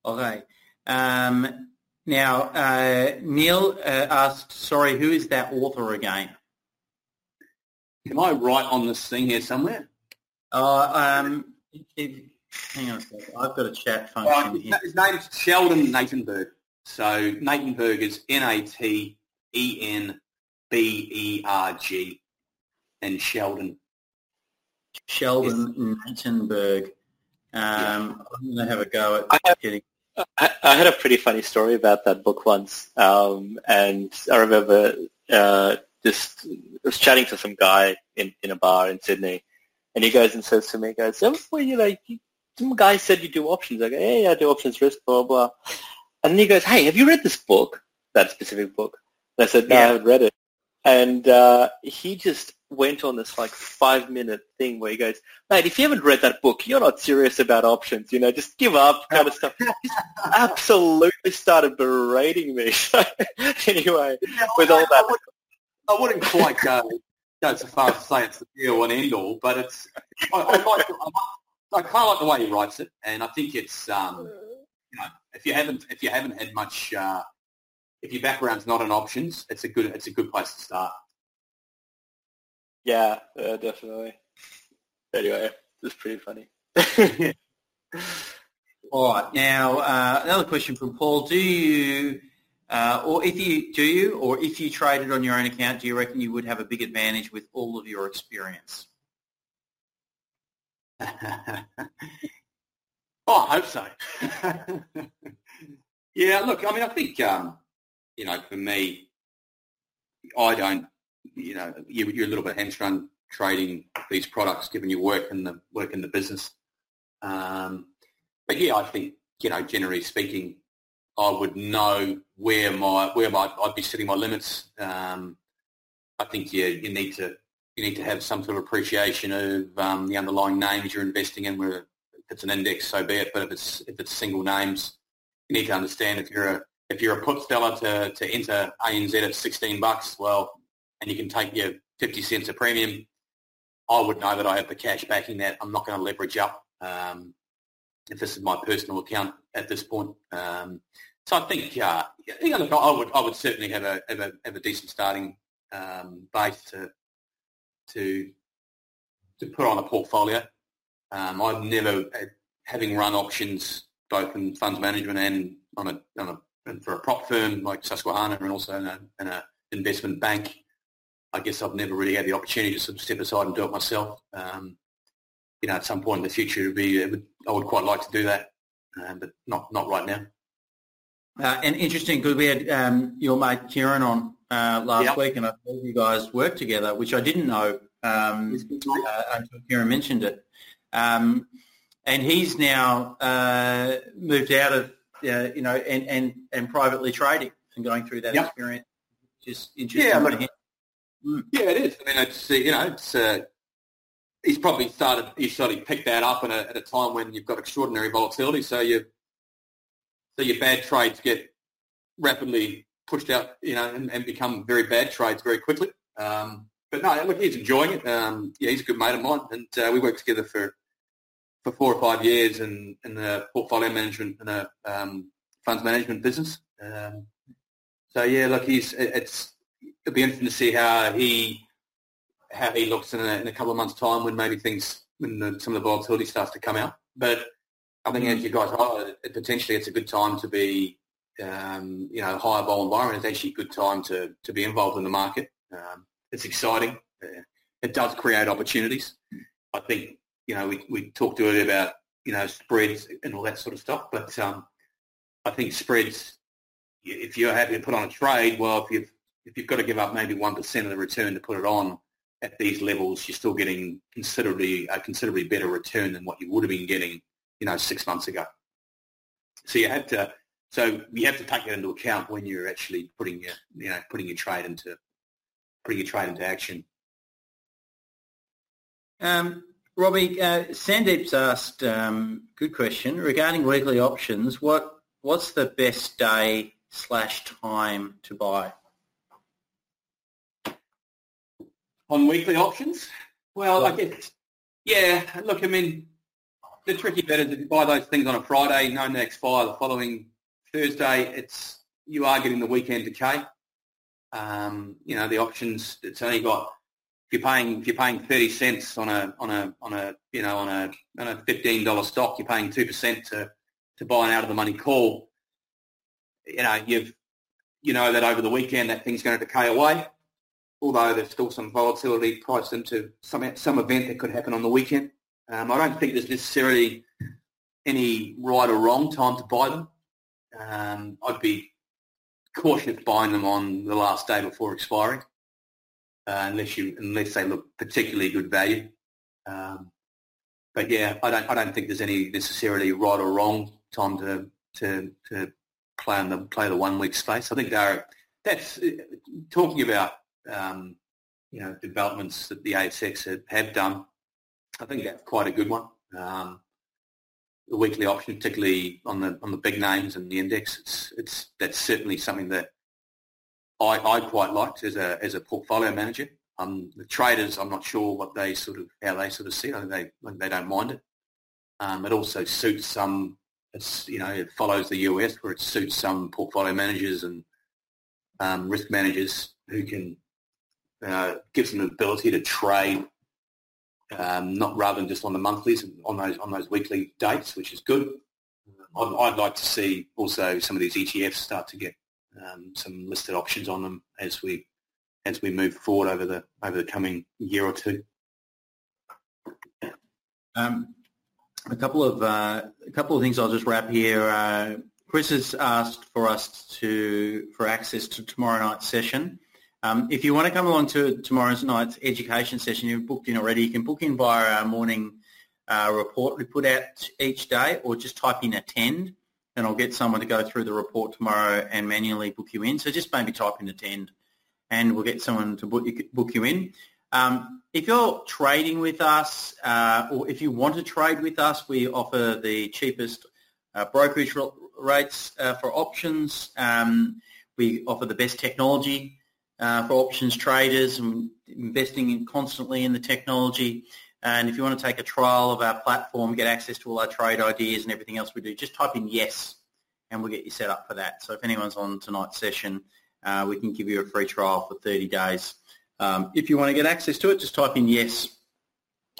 Okay. Um, now, uh, Neil uh, asked, sorry, who is that author again? Am I right on this thing here somewhere? Uh, um, it, hang on a second. I've got a chat function well, here. His name's Sheldon Natenberg. So Natenberg is N-A-T-E-N-B-E-R-G and Sheldon. Sheldon yes. Natenberg. Um. I'm going to have a go at getting I, I, had a pretty funny story about that book once, um, and I remember uh, just I was chatting to some guy in, in a bar in Sydney, And he goes and says to me, he goes, oh, well, you know, you, some guy said you do options. I go, yeah, yeah, I do options risk, blah, blah. And then he goes, hey, have you read this book, that specific book? And I said, no, yeah. I haven't read it. And uh, he just went on this like five minute thing where he goes, mate, if you haven't read that book, you're not serious about options, you know, just give up kind of stuff. He absolutely started berating me. So anyway, yeah, with all that. I, would, I wouldn't quite go, go so far as to say it's the deal and end all, but it's, I, I, like, I, I kind of like the way he writes it. And I think it's, um, you know, if you haven't, if you haven't had much, uh, if your background's not in options, it's a good, it's a good place to start. Yeah, uh, definitely. Anyway, it's pretty funny. All right. Now, uh, another question from Paul. Do you, uh, or if you do you, or if you traded on your own account, do you reckon you would have a big advantage with all of your experience? oh, I hope so. yeah. Look, I mean, I think um, you know, for me, I don't you know, you, are a little bit hamstrung trading these products, given your work in the work in the business. Um, but yeah, I think you know, generally speaking, I would know where my where my I'd be setting my limits. Um, I think you you need to you need to have some sort of appreciation of um, the underlying names you're investing in. Where if it's an index, so be it. But if it's if it's single names, you need to understand if you're a if you're a put seller to, to enter ANZ at 16 bucks, well, and you can take your 50 cents a premium, I would know that I have the cash backing that. I'm not going to leverage up um, if this is my personal account at this point. Um, so I think, uh, yeah, look, I would I would certainly have a have a, have a decent starting um, base to to to put on a portfolio. Um, I've never, having run options both in funds management and on a, on a and for a prop firm like Susquehanna and also in a, in a investment bank, I guess I've never really had the opportunity to sort of step aside and do it myself. Um, you know, at some point in the future, it'd be, would, I would quite like to do that, um, but not not right now. Uh, and interesting because we had um, your mate Kieran on uh, last yep. week, and I thought you guys worked together, which I didn't know um, uh, until Kieran mentioned it. Um, and he's now uh, moved out of uh, you know and, and and privately trading and going through that yep. experience. Just interesting. Yeah. Yeah, it is. I mean, it's you know, it's uh, he's probably started he started picked that up a, at a time when you've got extraordinary volatility, so you so your bad trades get rapidly pushed out, you know, and, and become very bad trades very quickly. Um, but no, look, he's enjoying it. Um, yeah, he's a good mate of mine, and uh, we worked together for for four or five years in, in the portfolio management and a um, funds management business. Um, so yeah, look, he's it's it'll be interesting to see how he how he looks in a, in a couple of months' time when maybe things when the, some of the volatility starts to come out. But I think as mm. you guys highlighted, potentially it's a good time to be um, you know higher vol environment. It's actually a good time to to be involved in the market. Um, it's exciting. Uh, it does create opportunities. I think you know we we talked earlier about you know spreads and all that sort of stuff, but um, I think spreads. If you're happy to put on a trade, well, if you've if you've got to give up maybe 1% of the return to put it on at these levels, you're still getting considerably a considerably better return than what you would have been getting, you know, six months ago. So you have to, so you have to take that into account when you're actually putting your, you know, putting your trade into, putting your trade into action. Um, Robbie, uh, Sandeep's asked, um, good question regarding weekly options. What what's the best day slash time to buy? On weekly options? Well, I guess, yeah, look, I mean, the tricky bit is if you buy those things on a Friday, knowing they expire the following Thursday, it's you are getting the weekend decay. Um, you know, the options, it's only got, if you're paying, if you're paying 30 cents on a, on a, on a, you know, on a, on a $15 stock, you're paying 2% to, to buy an out of the money call. You know, you've, you know that over the weekend that thing's going to decay away although there's still some volatility priced into some some event that could happen on the weekend. Um, I don't think there's necessarily any right or wrong time to buy them. Um, I'd be cautious buying them on the last day before expiring, uh, unless you unless they look particularly good value. Um, but yeah, I don't I don't think there's any necessarily right or wrong time to to to play on the play the one week space. I think there that's talking about um, you know developments that the ASX have, done. I think that's quite a good one. Um, the weekly option, particularly on the on the big names and the index, it's it's that's certainly something that I, I quite liked as a as a portfolio manager. Um, the traders, I'm not sure what they sort of how they sort of see. I think they they don't mind it. Um, it also suits some. It's you know it follows the US where it suits some portfolio managers and um, risk managers who can uh, gives them the ability to trade um, not rather than just on the monthlies and on those on those weekly dates, which is good. I'd, I'd like to see also some of these ETFs start to get um, some listed options on them as we as we move forward over the over the coming year or two. Um, a couple of uh, a couple of things I'll just wrap here. Uh, Chris has asked for us to for access to tomorrow night's session. Um, if you want to come along to tomorrow night's education session, you've booked in already. You can book in via our morning uh, report we put out each day, or just type in attend, and I'll get someone to go through the report tomorrow and manually book you in. So just maybe type in attend, and we'll get someone to book you, book you in. Um, if you're trading with us, uh, or if you want to trade with us, we offer the cheapest uh, brokerage rates uh, for options. Um, we offer the best technology uh, for options traders and investing in constantly in the technology. And if you want to take a trial of our platform, get access to all our trade ideas and everything else we do, just type in yes and we'll get you set up for that. So if anyone's on tonight's session, uh, we can give you a free trial for 30 days. Um, if you want to get access to it, just type in yes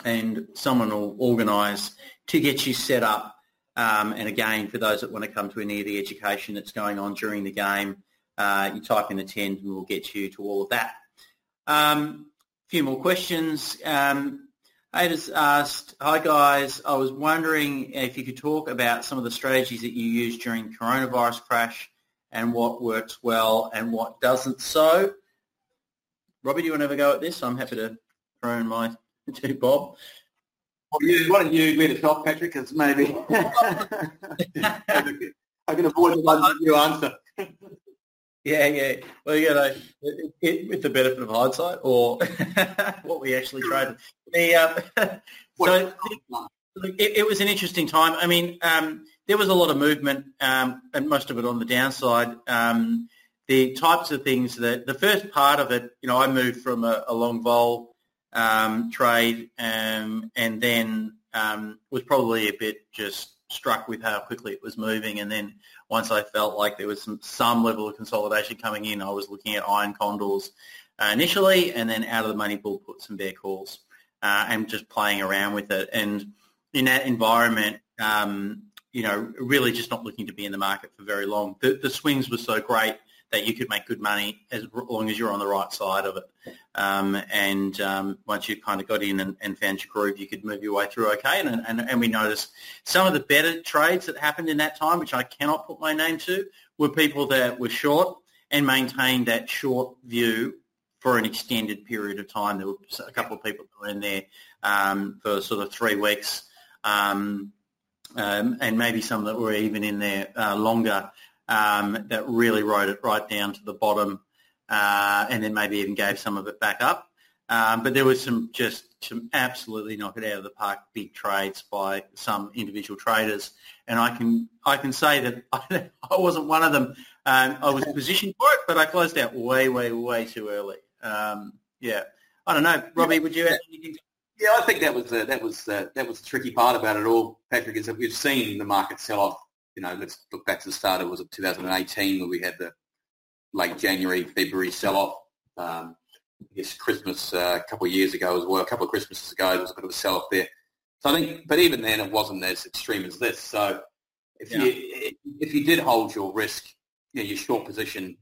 and someone will organise to get you set up. Um, and again, for those that want to come to any of the education that's going on during the game, uh, you type in attend and we'll get you to all of that. A um, few more questions. Um, Ada's asked, hi guys, I was wondering if you could talk about some of the strategies that you used during the coronavirus crash and what works well and what doesn't so. Robbie, do you want to have a go at this? I'm happy to throw in my to Bob. Well, you, why don't you lead us off, Patrick, because maybe I can avoid the one you answer. Yeah, yeah. Well, you know, it, it, with the benefit of hindsight, or what we actually traded. The um, so it, it, was an interesting time. I mean, um, there was a lot of movement, um, and most of it on the downside. Um, the types of things that the first part of it, you know, I moved from a, a long vol um, trade, um, and then was probably a bit just struck with how quickly it was moving. And then once I felt like there was some, some level of consolidation coming in, I was looking at iron condors uh, initially and then out of the money bull puts and bear calls uh, and just playing around with it. And in that environment, um, you know, really just not looking to be in the market for very long. The, the swings were so great that you could make good money as long as you're on the right side of it. Um, and um, once you kind of got in and, and, found your groove, you could move your way through okay. And, and, and we noticed some of the better trades that happened in that time, which I cannot put my name to, were people that were short and maintained that short view for an extended period of time. There were a couple of people that were in there um, for sort of three weeks. Um, um, and maybe some that were even in there uh, longer um, that really rode it right down to the bottom uh, and then maybe even gave some of it back up. Um, but there was some just some absolutely knock it out of the park big trades by some individual traders, and I can I can say that I, I wasn't one of them. Um, I was positioned for it, but I closed out way way way too early. Um, yeah, I don't know, Robbie. Would you add anything? Yeah, I think that was that was that was the tricky part about it all, Patrick, is that we've seen the market sell off you know, let's look back to the start. It was 2018 where we had the late January, February sell-off. Um, I guess Christmas uh, a couple of years ago as well, a couple of Christmases ago, there was a bit of a sell-off there. So I think, but even then, it wasn't as extreme as this. So if yeah. you if you did hold your risk, you know, your short position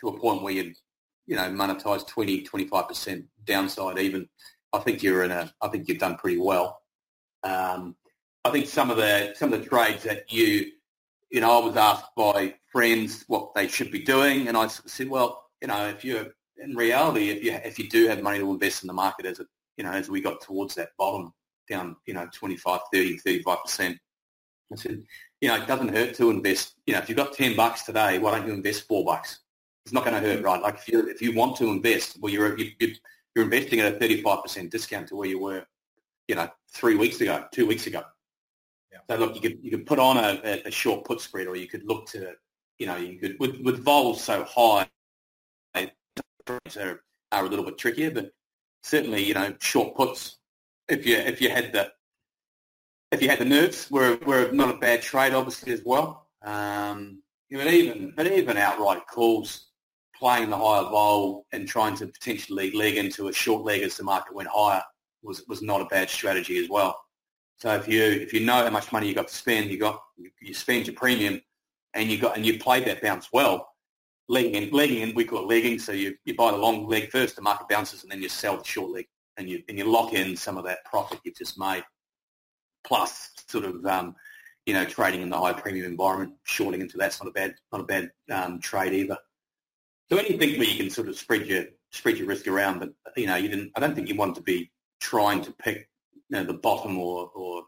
to a point where you you know monetize 20, 25 percent downside, even I think you're in a I think you've done pretty well. Um, I think some of the some of the trades that you you know, I was asked by friends what they should be doing, and I said, well, you know, if you're in reality, if you if you do have money to invest in the market as it, you know, as we got towards that bottom, down, you know, 25, 30, 35%. I said, you know, it doesn't hurt to invest. You know, if you've got 10 bucks today, why don't you invest four bucks? It's not going to hurt, mm. right? Like if you if you want to invest, well, you're you, you're investing at a 35% discount to where you were, you know, three weeks ago, two weeks ago. Yeah. So look, you could you could put on a, a short put spread, or you could look to, you know, you could with with vols so high, are, are a little bit trickier, but certainly, you know, short puts. If you if you had the if you had the nerves, were were not a bad trade, obviously as well. Um, know, even but even outright calls, playing the higher vol and trying to potentially leg into a short leg as the market went higher was was not a bad strategy as well. So if you if you know how much money you got to spend, you got you spend your premium, and you got and you played that bounce well, legging in, legging in, we call it legging. So you, you buy the long leg first, the market bounces, and then you sell the short leg, and you and you lock in some of that profit you've just made, plus sort of um, you know trading in the high premium environment, shorting into that's not a bad not a bad um, trade either. So anything where you can sort of spread your spread your risk around, but you know you didn't. I don't think you want to be trying to pick you know the bottom or or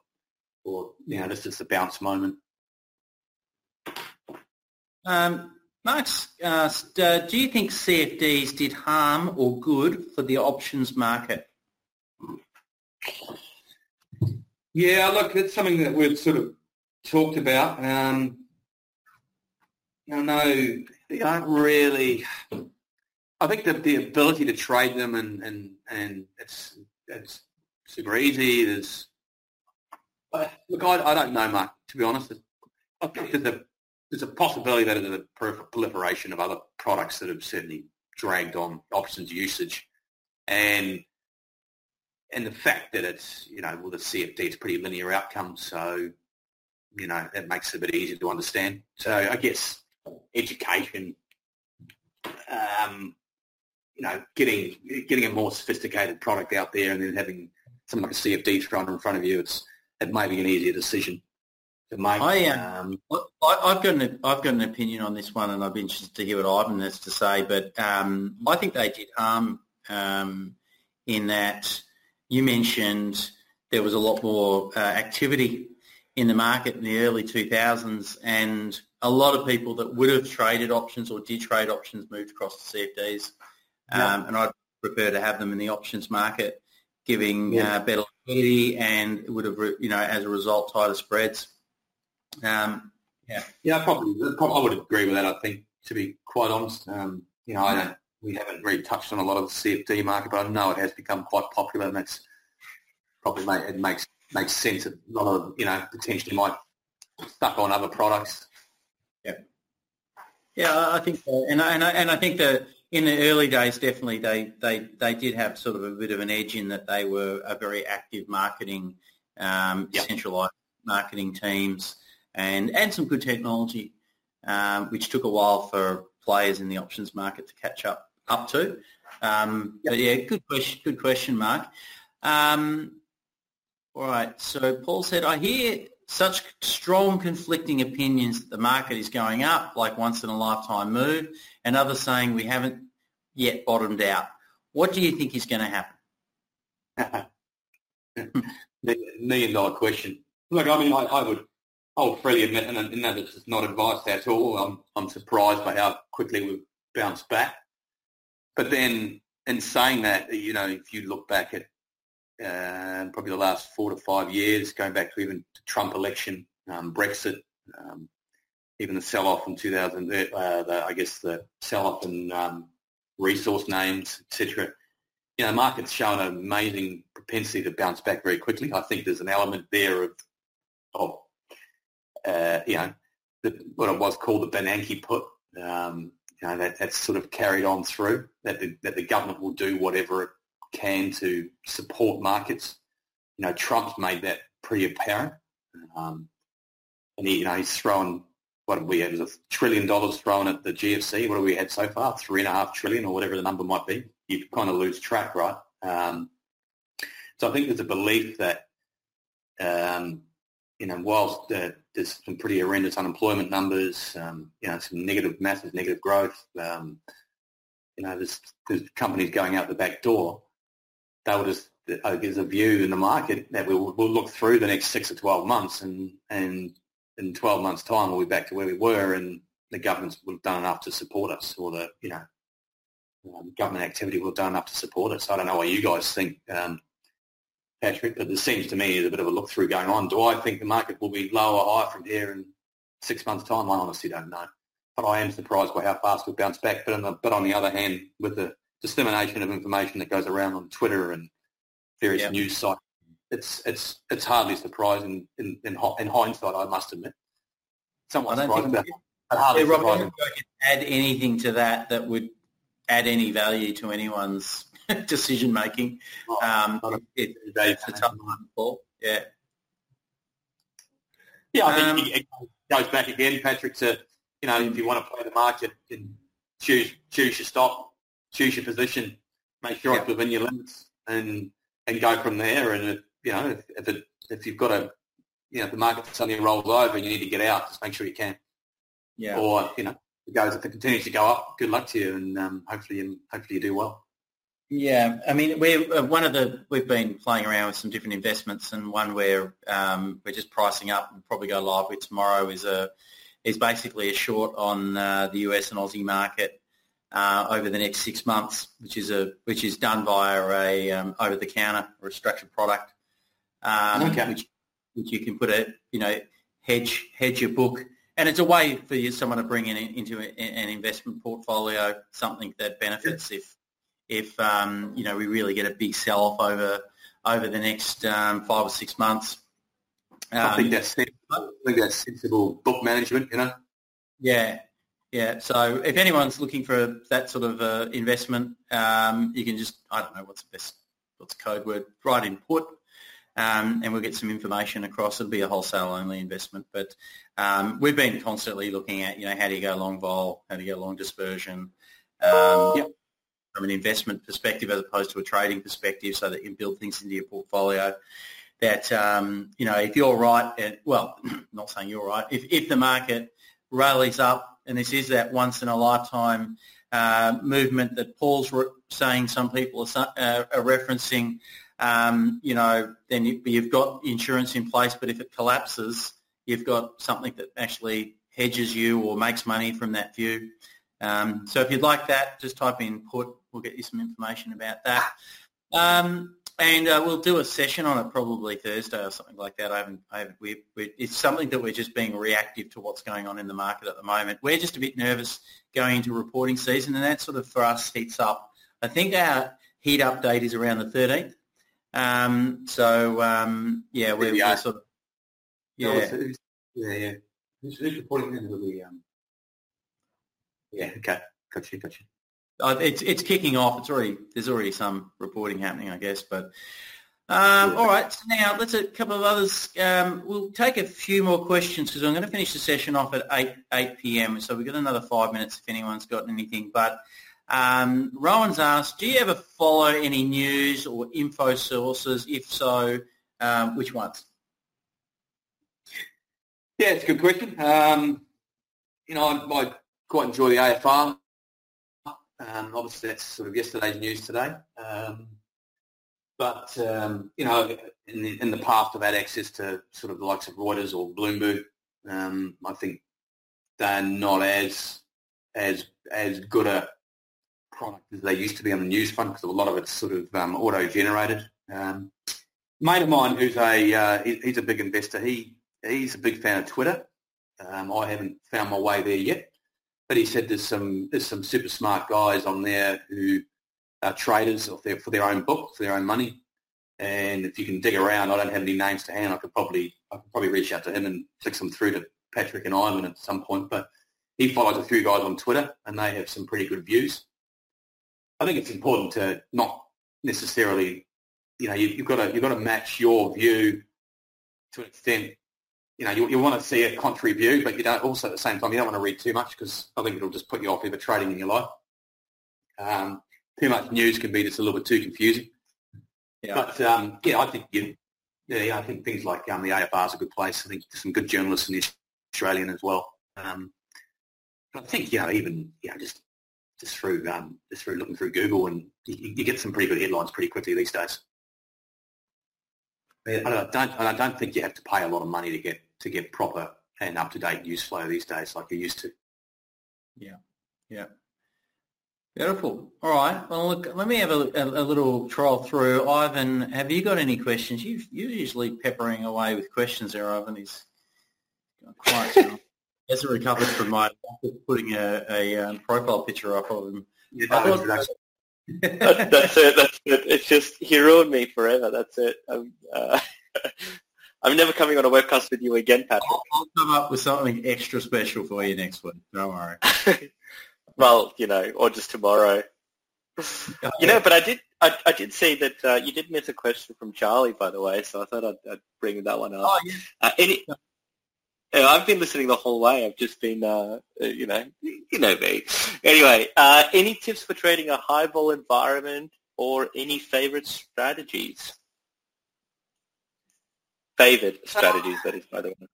or you know this is the bounce moment. Um, Max, uh, uh, do you think CFDs did harm or good for the options market? Yeah, look, it's something that we've sort of talked about. Um, I know they aren't really. I think that the ability to trade them and and and it's it's super easy. There's look, I, I don't know, Mark. To be honest, I think there's a there's a possibility that there's a proliferation of other products that have certainly dragged on options usage, and and the fact that it's you know well the CFD is pretty linear outcome, so you know that makes it a bit easier to understand. So I guess education, um, you know, getting getting a more sophisticated product out there, and then having something like a CFD thrown in front of you, it's it may be an easier decision to make. I, um, I, have got an I've got an opinion on this one, and I'd be interested to hear what Ivan has to say. But um, I think they did harm um, in that you mentioned there was a lot more uh, activity in the market in the early 2000s, and a lot of people that would have traded options or did trade options moved across to CFDs, yeah. Um, and I'd prefer to have them in the options market, giving yeah. uh, better liquidity and it would have, you know, as a result, tighter spreads. Um, yeah, yeah, probably, probably. I would agree with that. I think, to be quite honest, um, you know, I don't. We haven't really touched on a lot of the CFD market, but I know it has become quite popular, and that's probably make, it makes makes sense. A lot of you know potentially might stuck on other products. Yeah, yeah, I think so, and I, and I, and I think that in the early days, definitely they, they, they did have sort of a bit of an edge in that they were a very active marketing, um, yep. centralized marketing teams and, and some good technology, um, which took a while for players in the options market to catch up up to. Um, yep. But yeah, good question, good question, Mark. Um, all right. So Paul said, I hear such strong conflicting opinions that the market is going up like once in a lifetime move and others saying we haven't yet bottomed out. What do you think is going to happen? Million dollar question. Look, I mean, I, I would, I will freely admit, and, and that is not advice at all. I'm, I'm surprised by how quickly we've bounced back. But then, in saying that, you know, if you look back at uh, probably the last four to five years, going back to even the Trump election, um, Brexit, um, even the sell-off in 2000, uh, the, I guess the sell-off in um, resource names, etc. You know, the market's shown an amazing propensity to bounce back very quickly. I think there's an element there of, of uh, you know, the, what it was called the Bernanke put. Um, you know, that, that's sort of carried on through, that the, that the government will do whatever it can to support markets. You know, Trump's made that pretty apparent. Um, and he, you know, he's thrown what have we had? A trillion dollars thrown at the GFC. What have we had so far? Three and a half trillion or whatever the number might be. You kind of lose track, right? Um, so I think there's a belief that, um, you know, whilst uh, there's some pretty horrendous unemployment numbers, um, you know, some negative, massive negative growth, um, you know, there's, there's companies going out the back door, they will just there's a view in the market that we'll, we'll look through the next six or 12 months and, and in 12 months' time we'll be back to where we were and the governments will have done enough to support us or the, you know, um, government activity will have done enough to support us. I don't know what you guys think, um, Patrick, but there seems to me there's a bit of a look through going on. Do I think the market will be lower or higher from here in six months' time? I honestly don't know. But I am surprised by how fast we've bounced back. But on the, but on the other hand, with the dissemination of information that goes around on Twitter and various yep. news sites, it's it's it's hardly surprising in, in, in hindsight. I must admit, somewhat surprising. But hardly yeah, Rob, I don't add anything to that that would add any value to anyone's decision making. Oh, um, it, it's a tough one, Paul. Yeah. Yeah, I think um, it goes back again, Patrick, to, you know, if you want to play the market, choose choose your stock, choose your position, make sure yeah. it's within your limits, and and go from there. And, you know, if, if, it, if you've got a, you know, if the market suddenly rolls over and you need to get out, just make sure you can. Yeah. Or, you know, it goes, if it continues to go up, good luck to you, and um, hopefully, you, hopefully you do well. Yeah, I mean, we're uh, one of the we've been playing around with some different investments, and one where um, we're just pricing up and probably go live with tomorrow is a is basically a short on uh, the US and Aussie market uh, over the next six months, which is a which is done via a um, over the counter or a structured product, um, okay. which which you can put a you know hedge hedge your book, and it's a way for you someone to bring in into an investment portfolio something that benefits if if um, you know we really get a big sell off over over the next um, five or six months. I think um, that's I think that's sensible book management, you know. Yeah, yeah. So if anyone's looking for that sort of uh, investment, um, you can just I don't know what's the best what's the code word write in put. Um, and we'll get some information across. It'll be a wholesale only investment, but um, we've been constantly looking at, you know, how do you go long vol, how do you go long dispersion, um, yep from an investment perspective as opposed to a trading perspective so that you can build things into your portfolio that, um, you know, if you're right, and, well, not saying you're right, if, if the market rallies up, and this is that once in a lifetime uh, movement that Paul's re- saying some people are, uh, are referencing, um, you know, then you, you've got insurance in place, but if it collapses, you've got something that actually hedges you or makes money from that view. Um, so if you'd like that, just type in put. We'll get you some information about that. Um, and uh, we'll do a session on it probably Thursday or something like that. I haven't, I haven't we, we, it's something that we're just being reactive to what's going on in the market at the moment. We're just a bit nervous going into reporting season, and that sort of for us heats up. I think our heat update is around the 13th. Um, so um, yeah, we're, we're, sort of yeah, no, yeah, yeah. Who's, who's reporting in? the um, yeah, okay. Gotcha, gotcha. Uh, it's it's kicking off. It's already there's already some reporting happening, I guess. But um, all right, so now let's a couple of others. Um, we'll take a few more questions because I'm going to finish the session off at eight eight p.m. So we've got another five minutes if anyone's got anything. But um, Rowan's asked, do you ever follow any news or info sources? If so, um, which ones? Yeah, it's a good question. Um, you know, I, quite enjoy the AFR. Um, obviously, that's sort of yesterday's news today. Um, but, um, you know, in the, in the past, I've had access to sort of the likes of Reuters or Bloomberg. I think they're not as as as good a product as they used to be on the news front because a lot of it's sort of um, auto-generated. Um, mate of mine who's a uh, he, he's a big investor. He he's a big fan of Twitter. Um, I haven't found my way there yet, but he said there's some there's some super smart guys on there who are traders of their, for their own book, for their own money. And if you can dig around, I don't have any names to hand. I could probably I could probably reach out to him and flick them through to Patrick and Ivan at some point. But he follows a few guys on Twitter, and they have some pretty good views. I think it's important to not necessarily, you know, you, you've got to you've got to match your view to an extent you know, you, you want to see a contrary view, but you don't also at the same time, you don't want to read too much because I think it'll just put you off ever trading in your life. Um, too much news can be just a little bit too confusing. Yeah. But um, yeah, I think you, yeah, I think things like um, the AFR is a good place. I think there's some good journalists in the Australian as well. Um, I think you know even you know just just through um, just through looking through Google and you, you, get some pretty good headlines pretty quickly these days. I don't, I don't think you have to pay a lot of money to get to get proper and up to date news flow these days, like you used to. Yeah, yeah. Beautiful. All right. Well, look, let me have a, a, a, little trial through. Ivan, have you got any questions? You, you're usually peppering away with questions there, Ivan. He's quite As a recovered from my putting a, a um, profile picture up of him. Yeah, thought, that's it. That's it. It's just he ruined me forever. That's it. I'm, uh, I'm never coming on a webcast with you again, Patrick. I'll, I'll come up with something extra special for you next week. Don't worry. Well, you know, or just tomorrow. you know, but I did I, I did see that uh, you did miss a question from Charlie, by the way, so I thought I'd, I'd bring that one up. Oh, yeah. Uh, any, I've been listening the whole way. I've just been, uh, uh, you know, you know me. Anyway, uh, any tips for trading a high vol environment or any favorite strategies? Favorite strategies, that is, by the way.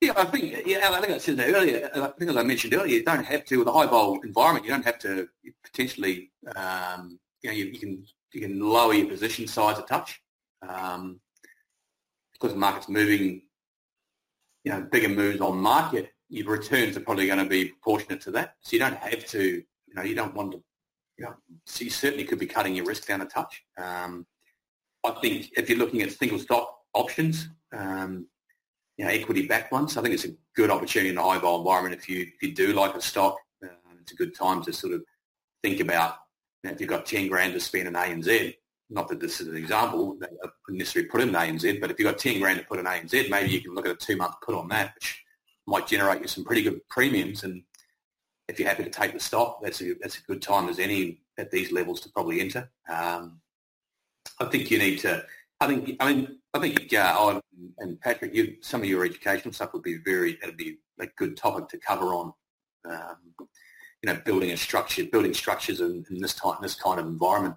Yeah, I think yeah, I think I said that earlier. I think as I mentioned earlier, you don't have to with a high vol environment. You don't have to potentially. Um, you know, you, you, can you can lower your position size a touch um, because the market's moving. You know, bigger moves on market. Your returns are probably going to be proportionate to that. So you don't have to. You know, you don't want to. You know, so you certainly could be cutting your risk down a touch. Um, I think if you're looking at single stock options. Um, you know, equity backed ones. I think it's a good opportunity in a high vol environment if you if you do like a stock. Uh, it's a good time to sort of think about you know, if you've got ten grand to spend in ANZ. Not that this is an example, wouldn't necessarily put in ANZ, but if you've got ten grand to put in ANZ, maybe you can look at a two month put on that, which might generate you some pretty good premiums. And if you're happy to take the stock, that's a that's a good time as any at these levels to probably enter. Um, I think you need to. I think I mean I think uh, and Patrick, you, some of your educational stuff would be very, that'd be a good topic to cover on, um, you know, building a structure, building structures in, in this type, this kind of environment.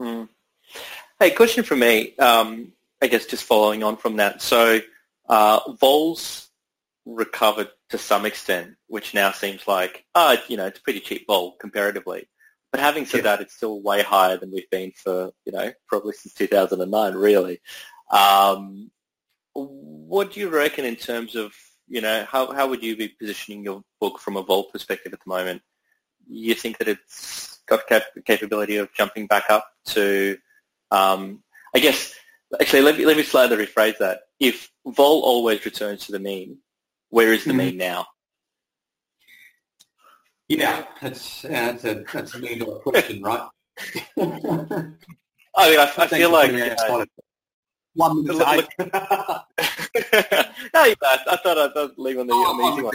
Mm. Hey, question for me. Um, I guess just following on from that. So, uh, vols recovered to some extent, which now seems like, uh, you know, it's a pretty cheap vol comparatively. But having said yeah. that, it's still way higher than we've been for, you know, probably since 2009, really. Um, what do you reckon in terms of, you know, how, how would you be positioning your book from a vol perspective at the moment? You think that it's got cap- capability of jumping back up to, um, I guess, actually, let me, let me slightly rephrase that. If vol always returns to the mean, where is the mm-hmm. mean now? Yeah, that's that's a that's a million dollar question, right? I mean, I, I feel like know, one look, look, no, I, I thought I'd leave on the, oh, on the easy one.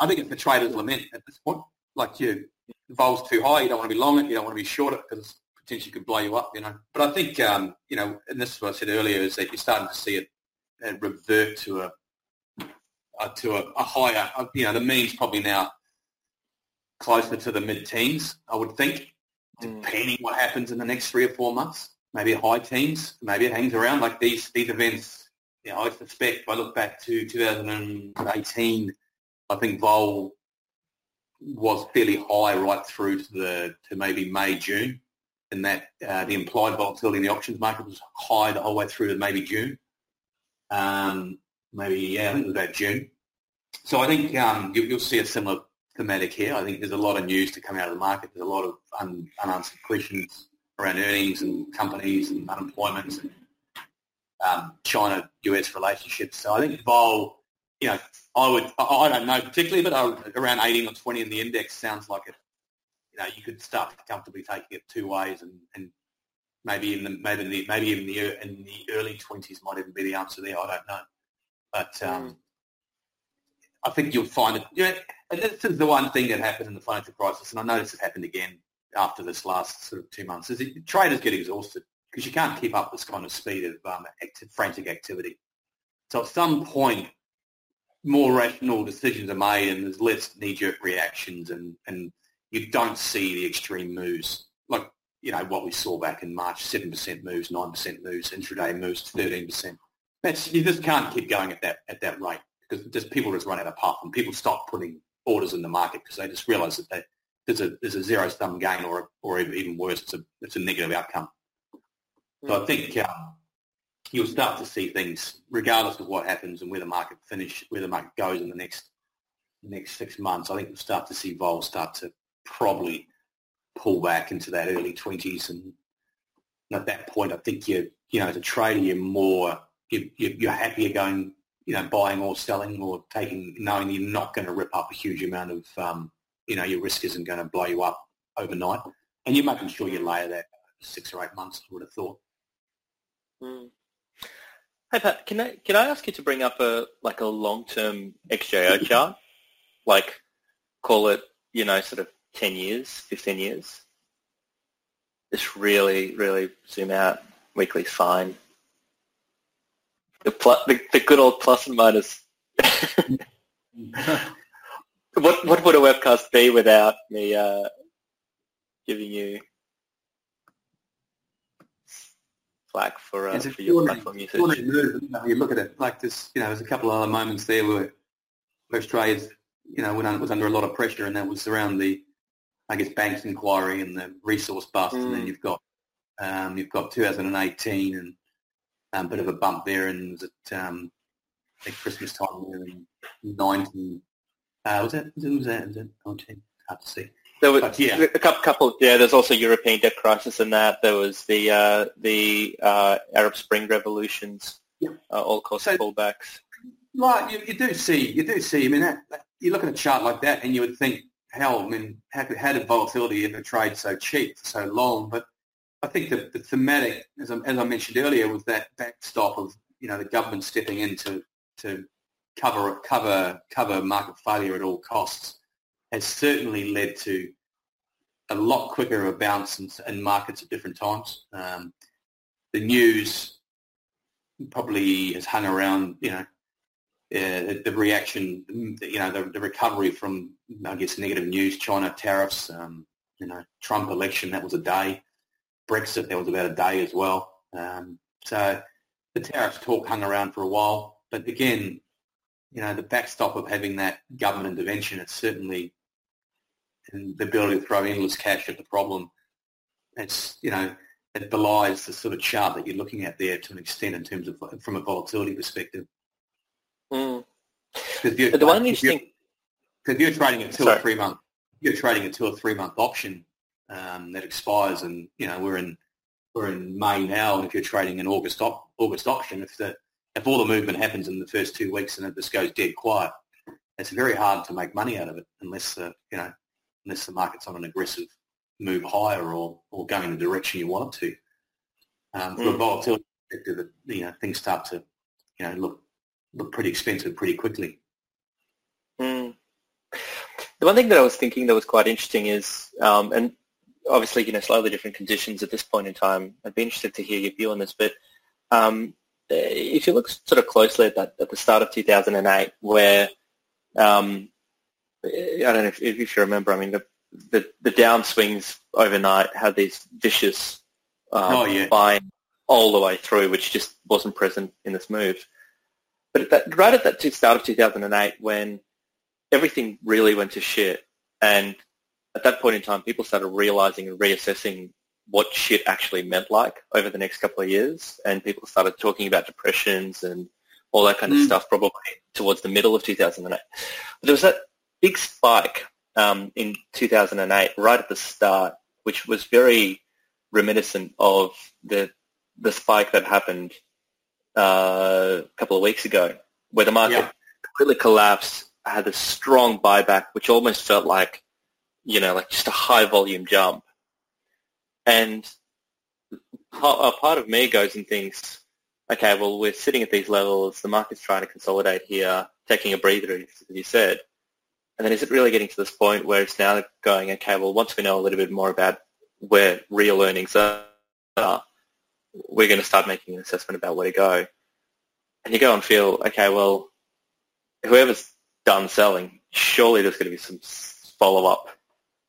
I think it's the trader's lament at this point. Like you, the vol's too high, you don't want to be long it, you don't want to be short it because potentially could blow you up, you know. But I think, um, you know, and this is what I said earlier, is that you're starting to see it, it revert to a, a to a, a higher, you know, the mean's probably now closer to the mid-teens, I would think, mm. depending what happens in the next three or four months. Maybe high teens, maybe it hangs around like these these events. You know, I suspect if I look back to 2018, I think vol was fairly high right through to the to maybe May June, and that uh, the implied volatility in the options market was high the whole way through to maybe June. Um, maybe yeah, I think it was about June. So I think um, you, will see a similar thematic here. I think there's a lot of news to come out of the market. There's a lot of un, unanswered questions around earnings and companies and unemployment and um, China-US relationships. So I think vol, you know, I would, I don't know particularly, but I, around 18 or 20 in the index sounds like it. You know, you could start comfortably taking it two ways, and, and maybe in the maybe in the maybe in the in the early 20s might even be the answer there. I don't know, but um, mm. I think you'll find it. You know, and this is the one thing that happened in the financial crisis, and I notice it happened again after this last sort of two months, is that traders get exhausted because you can't keep up this kind of speed of um, active, frantic activity. So at some point, more rational decisions are made and there's less knee-jerk reactions and, and you don't see the extreme moves like, you know, what we saw back in March, 7% moves, 9% moves, intraday moves, 13%. That's, you just can't keep going at that, at that rate because just people just run out of puff and people stop putting orders in the market because they just realise that they, there's a there's a zero sum gain or or even worse, it's a it's a negative outcome. So I think um, you'll start to see things, regardless of what happens and where the market finish, where the market goes in the next next six months. I think you'll start to see vol start to probably pull back into that early twenties, and at that point, I think you you know as a trader, you're more you, you're happier going you know buying or selling or taking knowing you're not going to rip up a huge amount of um, you know your risk isn't going to blow you up overnight, and you're making sure you layer that six or eight months. I would have thought. Mm. Hey Pat, can I can I ask you to bring up a like a long term XJO chart, like call it you know sort of ten years, fifteen years. Just really, really zoom out. Weekly's fine. The, pl- the, the good old plus and minus. what what would a webcast be without me uh, giving you flack for, uh, for your platform usage. Move, you look at it like this, you know, there's a couple of other moments there where, where Australia's, you know, was under a lot of pressure, and that was around the, I guess, banks inquiry and the resource bust, mm. and then mm. you've got, um, you've got 2018 and um, a bit of a bump there, and was it um, at Christmas time there in 19, uh, was that, was that, was that 19? Hard to see. There was but, yeah. a couple. Yeah, there's also European debt crisis in that. There was the uh, the uh, Arab Spring revolutions, yeah. uh, all caused so, pullbacks. Right, you, you, do see, you do see. I mean, that, that, you look at a chart like that, and you would think, hell, I mean, how, how did volatility ever trade so cheap for so long? But I think the, the thematic, as I, as I mentioned earlier, was that backstop of you know the government stepping in to to cover cover cover market failure at all costs has certainly led to a lot quicker of bounce in, in markets at different times. Um, the news probably has hung around, you know, uh, the reaction, you know, the, the, recovery from, I guess, negative news, China tariffs, um, you know, Trump election, that was a day. Brexit, that was about a day as well. Um, so the tariffs talk hung around for a while. But again, you know, the backstop of having that government intervention, it's certainly and the ability to throw endless cash at the problem, it's, you know, it belies the sort of chart that you're looking at there to an extent in terms of from a volatility perspective. Mm. the one interesting, because you're, trading a two Sorry. or three month, you're trading a two or three month option um, that expires, and you know we're in we're in May now, and if you're trading an August op, August option, if the if all the movement happens in the first two weeks and it just goes dead quiet, it's very hard to make money out of it unless uh, you know unless the market's on an aggressive move higher or, or going in the direction you want it to. Um, from mm. a volatility perspective, you know, things start to, you know, look look pretty expensive pretty quickly. The one thing that I was thinking that was quite interesting is, um, and obviously, you know, slightly different conditions at this point in time. I'd be interested to hear your view on this, but um, if you look sort of closely at that at the start of 2008, where um, I don't know if, if you remember. I mean, the, the, the downswings overnight had these vicious um, oh, yeah. buying all the way through, which just wasn't present in this move. But at that, right at that start of 2008, when everything really went to shit, and at that point in time, people started realizing and reassessing what shit actually meant like over the next couple of years, and people started talking about depressions and all that kind of mm. stuff probably towards the middle of 2008. But there was that big spike um, in 2008, right at the start, which was very reminiscent of the the spike that happened uh, a couple of weeks ago, where the market yeah. completely collapsed, had a strong buyback, which almost felt like, you know, like just a high volume jump. And a part of me goes and thinks, okay, well, we're sitting at these levels, the market's trying to consolidate here, taking a breather, as you said. And then is it really getting to this point where it's now going, okay, well, once we know a little bit more about where real earnings are, we're going to start making an assessment about where to go. And you go and feel, okay, well, whoever's done selling, surely there's going to be some follow-up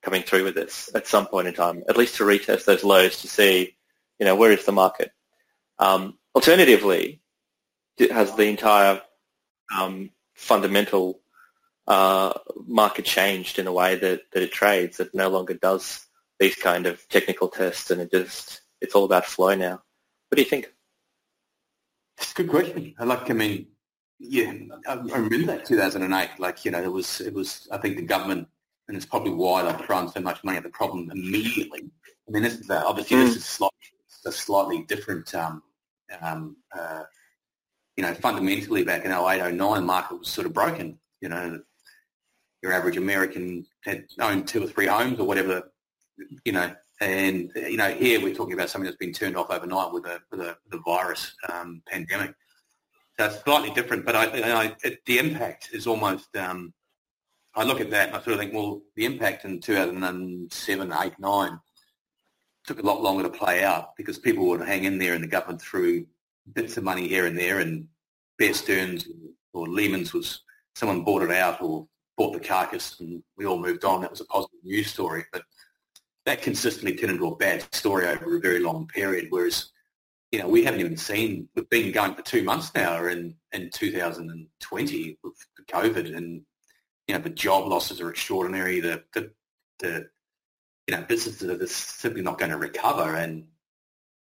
coming through with this at some point in time, at least to retest those lows to see, you know, where is the market. Um, alternatively, has the entire um, fundamental uh, market changed in a way that, that it trades. It no longer does these kind of technical tests, and it just it's all about flow now. What do you think? It's a good question. I like. I mean, yeah, I, I remember that 2008. Like, you know, it was it was. I think the government, and it's probably why they've thrown so much money at the problem immediately. I mean, this is uh, obviously mm. this is slightly, a slightly different. Um, um, uh, you know, fundamentally back in 08, 09, the market was sort of broken. You know, your average American had owned two or three homes or whatever, you know, and you know here we're talking about something that's been turned off overnight with a with a, with a virus um, pandemic. So it's slightly different, but I, I it, the impact is almost. Um, I look at that and I sort of think, well, the impact in 2007, 8, 9 took a lot longer to play out because people would hang in there and the government threw bits of money here and there and Bear Stearns or Lehman's was someone bought it out or bought the carcass and we all moved on. That was a positive news story. But that consistently turned into a bad story over a very long period. Whereas, you know, we haven't even seen, we've been going for two months now in, in 2020 with COVID and, you know, the job losses are extraordinary. The, the, the you know, businesses are simply not going to recover. And,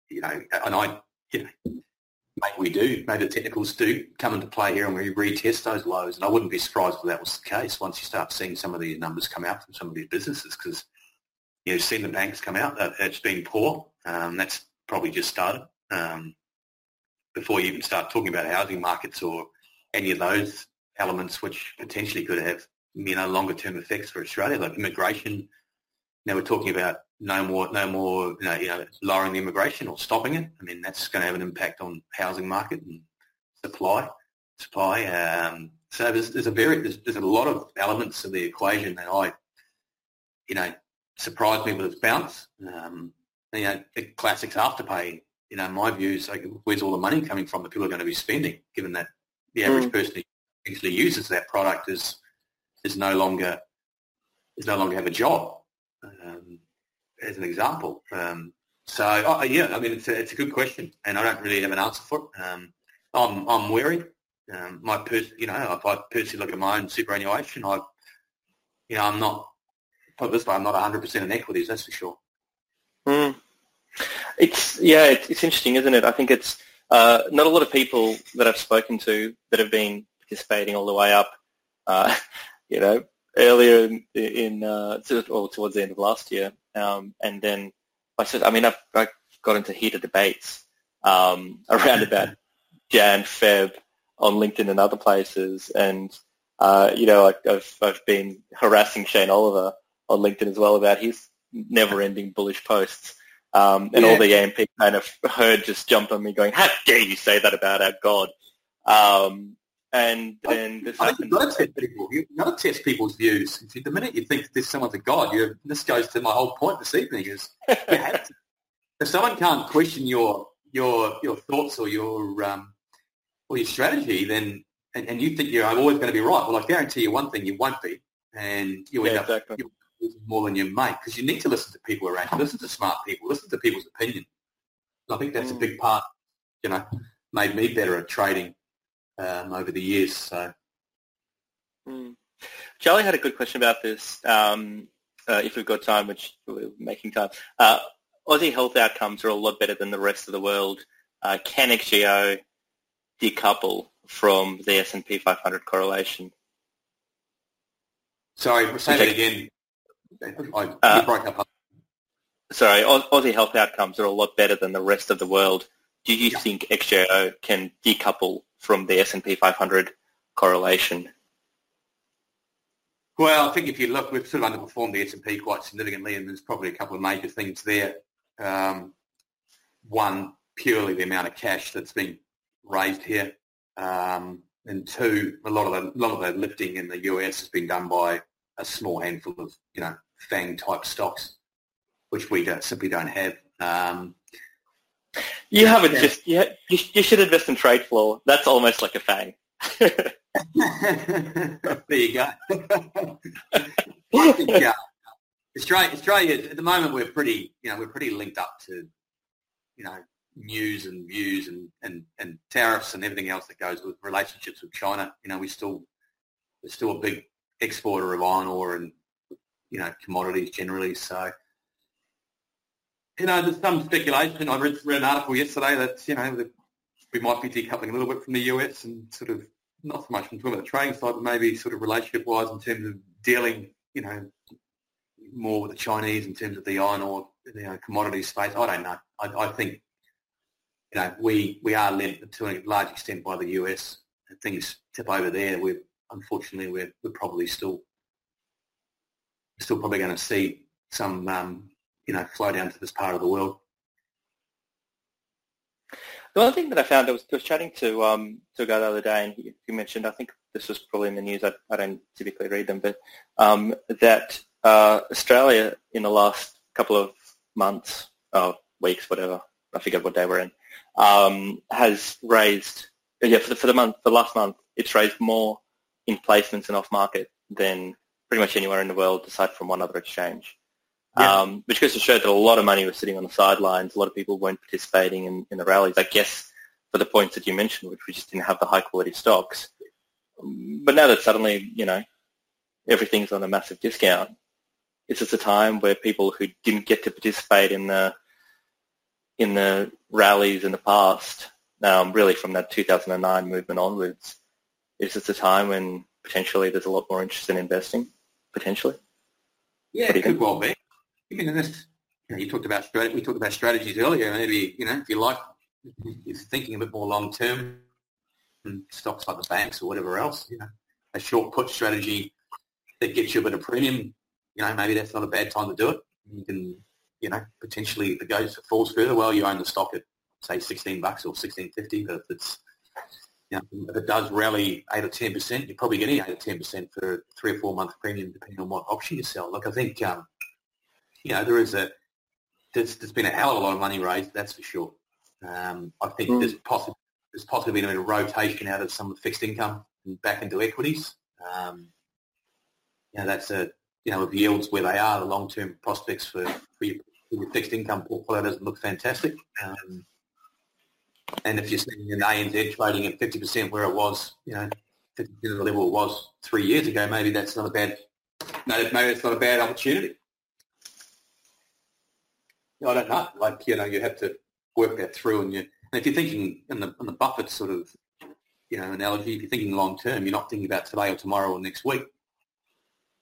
you know, and I, you know, maybe we do. Maybe the technicals do come into play here and we retest those lows. And I wouldn't be surprised if that was the case once you start seeing some of these numbers come out from some of these businesses because you know, seen the banks come out. It's been poor. Um, that's probably just started. Um, before you even start talking about housing markets or any of those elements which potentially could have, you know, longer term effects for Australia, like immigration. Now we're talking about no more, no more, you know, you know, lowering the immigration or stopping it. I mean, that's going to have an impact on housing market and supply, supply. Um, so there's, there's a very, there's, there's a lot of elements of the equation that I, you know, surprised me with its bounce. Um, you know, the classics afterpay. You know, my view is like, where's all the money coming from that people are going to be spending, given that the average mm. person who actually uses that product is is no longer is no longer have a job, um, as an example. Um, so oh, yeah, I mean, it's a, it's a good question, and I don't really have an answer for it. Um, I'm I'm wary. Um, my pers- you know, if I personally look at my own superannuation, I, you know, I'm not put this way, I'm not 100% in equities, that's for sure. Mm. It's yeah, it's, it's, interesting, isn't it? I think it's uh, not a lot of people that I've spoken to that have been participating all the way up. Uh, you know, earlier in, in uh, or towards the end of last year, um, and then I said, I mean, I've, I got into heated debates um, around about Jan, Feb on LinkedIn and other places, and uh, you know, I, I've I've been harassing Shane Oliver on LinkedIn as well about his never-ending bullish posts. Um, and yeah. all the AMP kind of heard just jumped on me going, how dare you say that about our God? Um, and then this I you've got to test people. You've got to test people's views. The minute you think there's someone's a God, you this goes to my whole point this evening is if someone can't question your your your thoughts or your um, or your strategy, then and, and you think you're always going to be right, well, I guarantee you one thing: you won't be, and you end yeah, up exactly more than you make because you need to listen to people around you. Listen to smart people. Listen to people's opinion. I think that's mm. a big part. You know, made me better at trading um, over the years. So, mm. Charlie had a good question about this. Um, uh, if we've got time, which we're making time, uh, Aussie health outcomes are a lot better than the rest of the world. Uh, can XJO decouple from the S&P 500 correlation? Sorry, say that again. I, uh. Sorry, Aussie health outcomes are a lot better than the rest of the world. Do you yeah. think XJO can decouple from the S&P 500 correlation? Well, I think if you look, we've sort of underperformed the S&P quite significantly, and there's probably a couple of major things there. Um, one, purely the amount of cash that's been raised here, um, and two, a lot of the a lot of the lifting in the US has been done by a small handful of you know FANG type stocks, which we don't, simply don't have. Um, you haven't yeah. just you, you should invest in trade floor. That's almost like a FANG. there you go. yeah. Australia, Australia, at the moment we're pretty, you know, we're pretty linked up to, you know, news and views and, and, and tariffs and everything else that goes with relationships with China. You know, we still, we're still a big exporter of iron ore and you know commodities generally. So you know, there's some speculation. I read, read an article yesterday that, you know, that we might be decoupling a little bit from the US and sort of not so much from talking about the trading side, but maybe sort of relationship-wise in terms of dealing, you know, more with the Chinese in terms of the iron ore, you know, commodity space. I don't know. I, I think, you know, we, we are led to a large extent by the US. Things tip over there. We're unfortunately we're, we're probably still still probably going to see some um, you know flow down to this part of the world. The one thing that I found, I was, I was chatting to um, to a guy the other day, and he, he mentioned, I think this was probably in the news. I, I don't typically read them, but um, that uh, Australia in the last couple of months, or weeks, whatever, I forget what day we're in, um, has raised, yeah, for the, for the month, for the last month, it's raised more in placements and off market than pretty much anywhere in the world aside from one other exchange. Yeah. Um, which goes to show that a lot of money was sitting on the sidelines. A lot of people weren't participating in, in the rallies. I guess for the points that you mentioned, which we just didn't have the high quality stocks. But now that suddenly, you know, everything's on a massive discount, it's just a time where people who didn't get to participate in the in the rallies in the past, um, really from that 2009 movement onwards, it's just a time when potentially there's a lot more interest in investing, potentially. Yeah, it could well be even in this, you, know, you talked about we talked about strategies earlier. Maybe you know if you like, if you're thinking a bit more long term, stocks like the banks or whatever else, you know, a short put strategy that gets you a bit of premium. You know, maybe that's not a bad time to do it. You can, you know, potentially if it goes it falls further, well, you own the stock at say sixteen bucks or sixteen fifty. But if it's you know, if it does rally eight or ten percent, you're probably getting eight or ten percent for three or four month premium, depending on what option you sell. Look, I think um, you know, there is a there's, there's been a hell of a lot of money raised, that's for sure. Um, I think mm. there's possibly there's possibly been a rotation out of some of the fixed income and back into equities. Um, you know, that's a you know, with yields where they are, the long-term prospects for, for, your, for your fixed income portfolio doesn't look fantastic. Um, and if you're seeing an ANZ trading at 50% where it was, you know, 50% of the level it was three years ago, maybe that's not a bad, no, maybe it's not a bad opportunity. I don't know. Like you know, you have to work that through, and you. And if you're thinking in the in the Buffett sort of you know analogy, if you're thinking long term, you're not thinking about today or tomorrow or next week.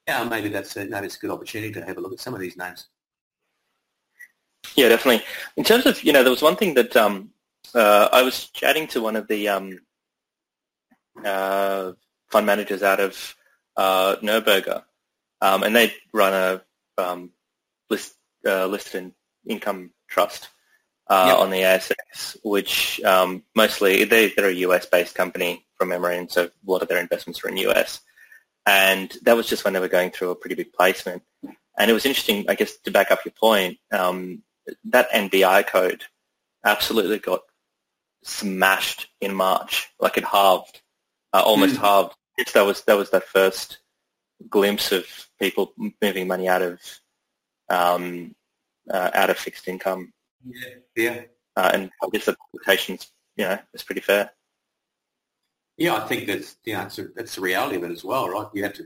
Yeah, maybe that's a, maybe it's a good opportunity to have a look at some of these names. Yeah, definitely. In terms of you know, there was one thing that um, uh, I was chatting to one of the um, uh, fund managers out of uh, Neuberger, um, and they run a um, list uh, listed in income trust uh, yep. on the ASX, which um, mostly they, they're a US-based company from memory, and so a lot of their investments are in US. And that was just when they were going through a pretty big placement. And it was interesting, I guess, to back up your point, um, that NBI code absolutely got smashed in March, like it halved, uh, almost mm. halved. Yes, that was that was that first glimpse of people moving money out of um, uh, out of fixed income. Yeah, yeah. Uh, and I guess the quotations, you know, is pretty fair. Yeah, I think that's you know it's, a, it's the reality of it as well, right? You have to,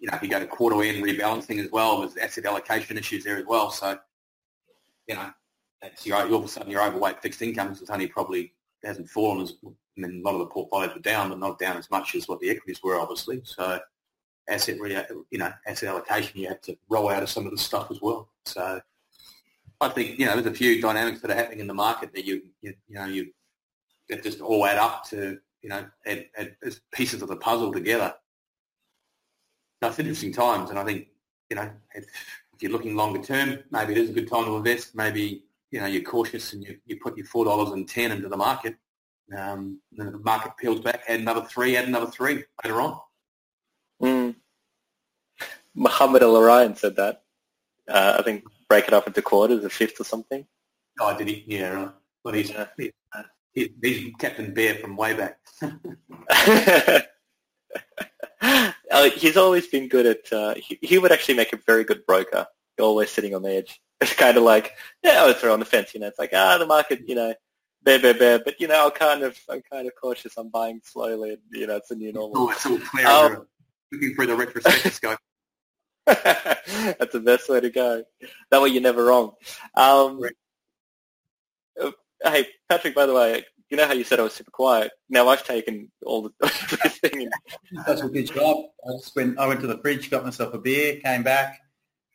you know, if you go to quarter end rebalancing as well, there's asset allocation issues there as well. So, you know, it's you're, all of a sudden you're overweight fixed income. It's only probably hasn't fallen as. I mean, a lot of the portfolios were down, but not down as much as what the equities were, obviously. So, asset, you know, asset allocation, you have to roll out of some of the stuff as well. So, I think you know there's a few dynamics that are happening in the market that you you, you know you that just all add up to you know add, add pieces of the puzzle together. That's interesting times, and I think you know if, if, you're looking longer term, maybe it is a good time to invest. Maybe you know you're cautious and you, you put your four dollars and ten into the market. Um, then the market peels back, add another three, add another three later on. Mm. Mohamed El-Erian said that. Uh, I think break it up into quarters, a fifth or something. Oh, did he? Yeah, right. Well, he's, yeah. he's, he's Captain Bear from way back. uh, he's always been good at, uh, he, he, would actually make a very good broker, always sitting on the edge. It's kind of like, yeah, I would throw on the fence, you know, it's like, ah, the market, you know, bear, bear, bear, but, you know, I'm kind of, I'm kind of cautious. I'm buying slowly, and, you know, it's a new normal. Oh, it's all clear. Um, looking for the retrospective scope. That's the best way to go. That way you're never wrong. Um, uh, hey, Patrick, by the way, you know how you said I was super quiet? Now I've taken all the everything. That's a good job. I just went, I went to the fridge, got myself a beer, came back,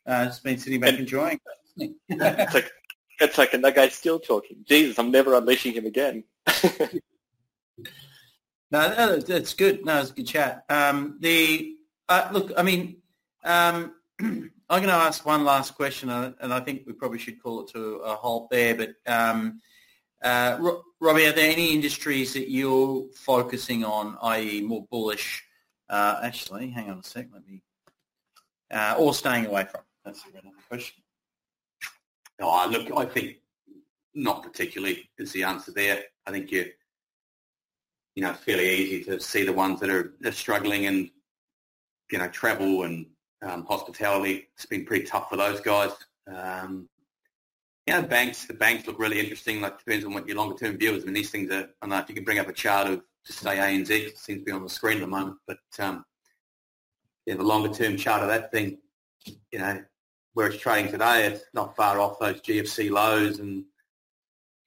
uh, just been sitting back and, enjoying it. it's like, it's like, and that guy's still talking. Jesus, I'm never unleashing him again. no, that's good. No, it's a good chat. Um, the uh, look, I mean, um, I'm going to ask one last question, uh, and I think we probably should call it to a halt there. But um, uh, Robbie, are there any industries that you're focusing on, i.e., more bullish? Uh, actually, hang on a sec. Let me, uh, or staying away from. That's a another question. Oh, look, I think not particularly is the answer there. I think you, you know, fairly easy to see the ones that are, are struggling and, you know, travel and um, hospitality. It's been pretty tough for those guys. Um, you know, banks, the banks look really interesting. Like depends on what your longer term view is. I mean, these things are. I don't know if you can bring up a chart of just say ANZ. It seems to be on the screen at the moment, but um, yeah, the longer term chart of that thing, you know, where it's trading today, it's not far off those GFC lows. And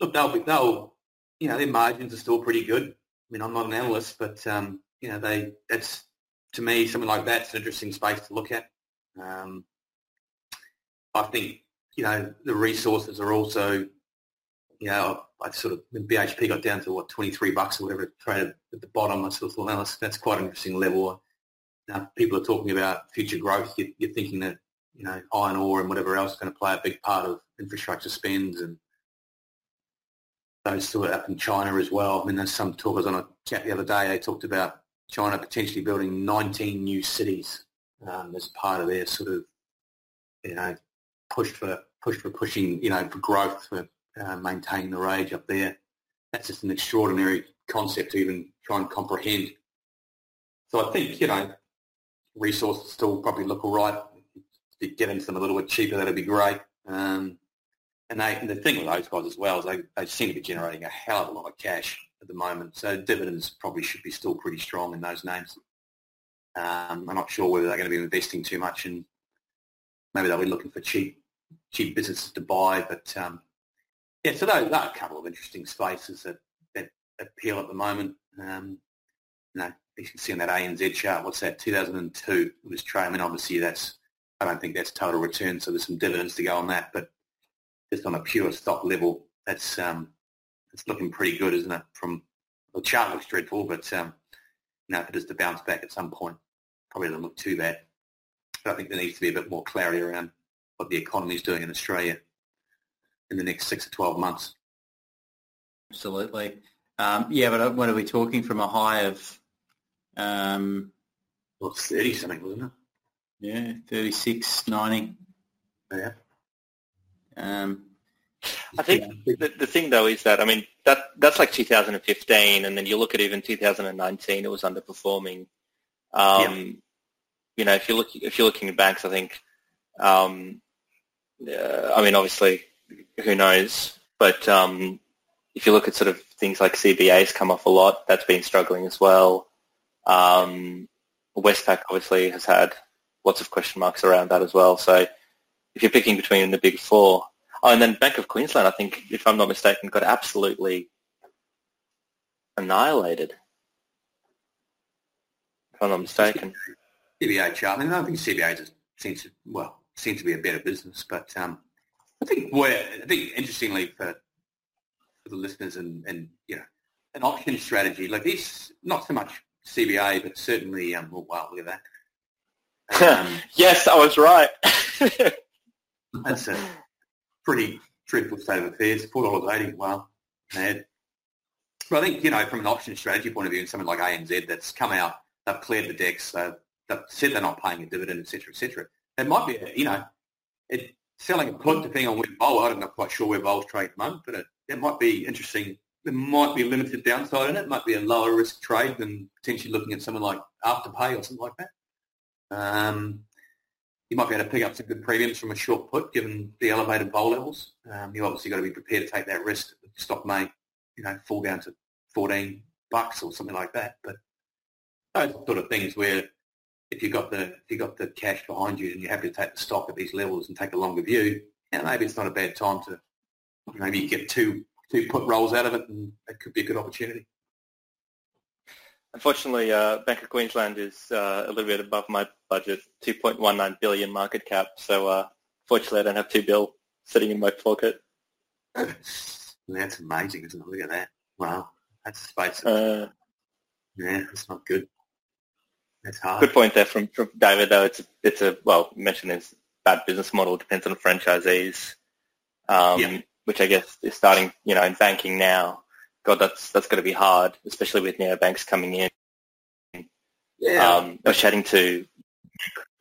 look, they'll be they'll, you know, their margins are still pretty good. I mean, I'm not an analyst, but um, you know, they that's to me something like that's an interesting space to look at. Um, I think you know, the resources are also, you know, I sort of, when BHP got down to what, 23 bucks or whatever traded at the bottom, I sort of thought, well, that's, that's quite an interesting level. Now, people are talking about future growth. You, you're thinking that, you know, iron ore and whatever else is going to play a big part of infrastructure spends and those sort of up in China as well. I mean, there's some talkers on a chat the other day, they talked about China potentially building 19 new cities um, as part of their sort of, you know, push for push for pushing, you know, for growth, for uh, maintaining the rage up there. That's just an extraordinary concept to even try and comprehend. So I think, you know, resources still probably look all right. Get into them a little bit cheaper, that'd be great. Um, and, they, and the thing with those guys as well is they, they seem to be generating a hell of a lot of cash at the moment. So dividends probably should be still pretty strong in those names. Um, I'm not sure whether they're going to be investing too much and maybe they'll be looking for cheap cheap businesses to buy. But um, yeah, so there, are a couple of interesting spaces that, that appeal at the moment. Um, you know, you can see on that ANZ chart, what's that, 2002 it was trading. I mean, obviously that's, I don't think that's total return, so there's some dividends to go on that. But just on a pure stock level, that's um, it's looking pretty good, isn't it? From the chart looks dreadful, but um, you know, if it is to bounce back at some point, probably doesn't look too bad. But I think there needs to be a bit more clarity around what the economy is doing in Australia in the next six to 12 months. Absolutely. Um, yeah, but uh, what are we talking from a high of? Um, well, 30 something, wasn't it? Yeah, 36, 90. Yeah. Um, I think the, the thing though is that I mean that that's like 2015, and then you look at even 2019, it was underperforming. Um, yeah. You know, if you look if you're looking at banks, I think um, uh, I mean, obviously, who knows? But um, if you look at sort of things like CBA's come off a lot, that's been struggling as well. Um, Westpac obviously has had lots of question marks around that as well. So if you're picking between the big four, oh, and then Bank of Queensland, I think, if I'm not mistaken, got absolutely annihilated. If I'm not mistaken. CBA, I mean, I think CBA just seems to, well, seems to be a better business. But um, I think where I think interestingly for, for the listeners and, and you know an option strategy like this, not so much CBA, but certainly um, oh wow, look at that. Yes, I was right. that's a pretty dreadful state of affairs. Four dollars eighty. Wow, mad. But I think you know from an option strategy point of view, and something like ANZ that's come out, they've cleared the decks. They've, they've said they're not paying a dividend, etc., etc. It might be, you know, it, selling a put depending on where Vol. I'm not quite sure where Vol's trade at the moment, but it, it might be interesting. There might be limited downside in it. It might be a lower risk trade than potentially looking at something like Afterpay or something like that. Um, you might be able to pick up some good premiums from a short put given the elevated Vol levels. Um, you obviously got to be prepared to take that risk. The stock may, you know, fall down to 14 bucks or something like that. But those sort of things where if you've got the if you've got the cash behind you and you have to take the stock at these levels and take a longer view, yeah, maybe it's not a bad time to maybe get two two put rolls out of it, and it could be a good opportunity. Unfortunately, uh, Bank of Queensland is uh, a little bit above my budget, 2.19 billion market cap. So, uh, fortunately, I don't have two bill sitting in my pocket. That's amazing, isn't it? Look at that. Wow, that's space. Uh, yeah, that's not good. That's hard. Good point there from, from David, though. It's a, it's a well, mentioned as bad business model. Depends on franchisees, um, yeah. which I guess is starting, you know, in banking now. God, that's that's going to be hard, especially with neobanks coming in. Yeah. Um, I was chatting to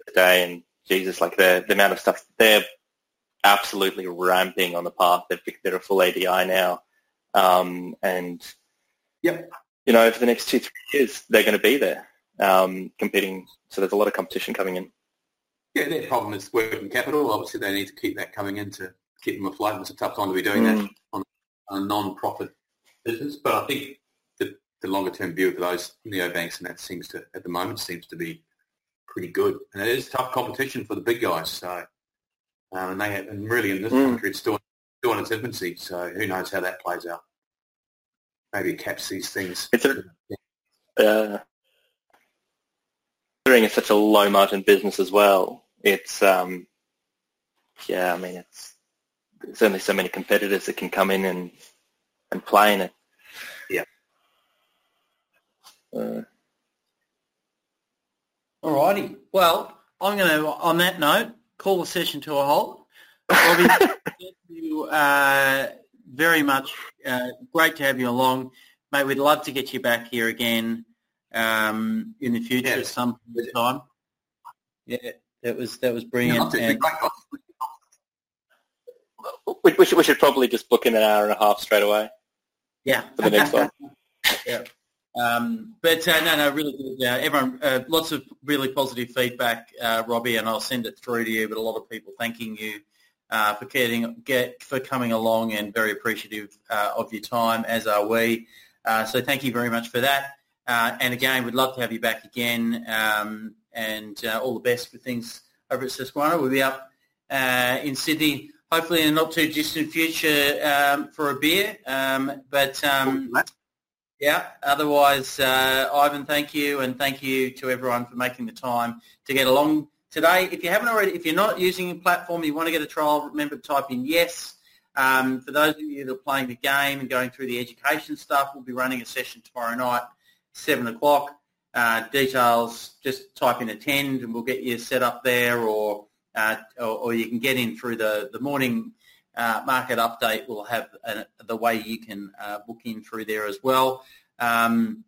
today, and Jesus, like the the amount of stuff they're absolutely ramping on the path. They've they're a full ADI now, um, and yep. you know, for the next two three years, they're going to be there um, competing. So there's a lot of competition coming in. Yeah, their problem is working capital. Obviously, they need to keep that coming in to keep them afloat. It's a tough time to be doing mm. that on a non-profit business. But I think the, the longer-term view for those neobanks and that seems to, at the moment, seems to be pretty good. And it is tough competition for the big guys. So, um, and they have, and really in this mm. country, it's still, still in its infancy. So who knows how that plays out? Maybe it caps these things. It's a, uh, considering it's such a low margin business as well, it's um, yeah, I mean it's there's only so many competitors that can come in and and play in it. Yeah. Uh, Alrighty. Well, I'm going to, on that note, call the session to a halt. Robbie, thank you uh, very much. Uh, great to have you along. Mate, we'd love to get you back here again um, in the future at some point in time. Yeah, that was that was brilliant. Yeah, and, we, we, should, we should probably just book in an hour and a half straight away. Yeah, for the next one. yeah. Um, but uh, no, no, really good. Uh, everyone, uh, lots of really positive feedback, uh, Robbie, and I'll send it through to you. But a lot of people thanking you uh, for getting, get for coming along and very appreciative uh, of your time, as are we. so thank you very much for that. Uh, and again, we'd love to have you back again. Um, and uh, all the best for things over at Susquehanna. We'll be up uh, in Sydney, hopefully in a not too distant future um, for a beer. Um, but um, yeah, otherwise, uh, Ivan, thank you, and thank you to everyone for making the time to get along today. If you haven't already, if you're not using a platform, you want to get a trial, remember to type in yes. Um, for those of you that are playing the game and going through the education stuff, we'll be running a session tomorrow night 7 o'clock. Uh, details, just type in attend and we'll get you set up there or, uh, or, or, you can get in through the, the morning uh, market update. We'll have the way you can uh, book in through there as well. Um,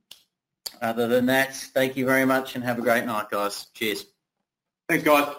other than that, thank you very much and have a great night, guys. Cheers. Thanks, guys.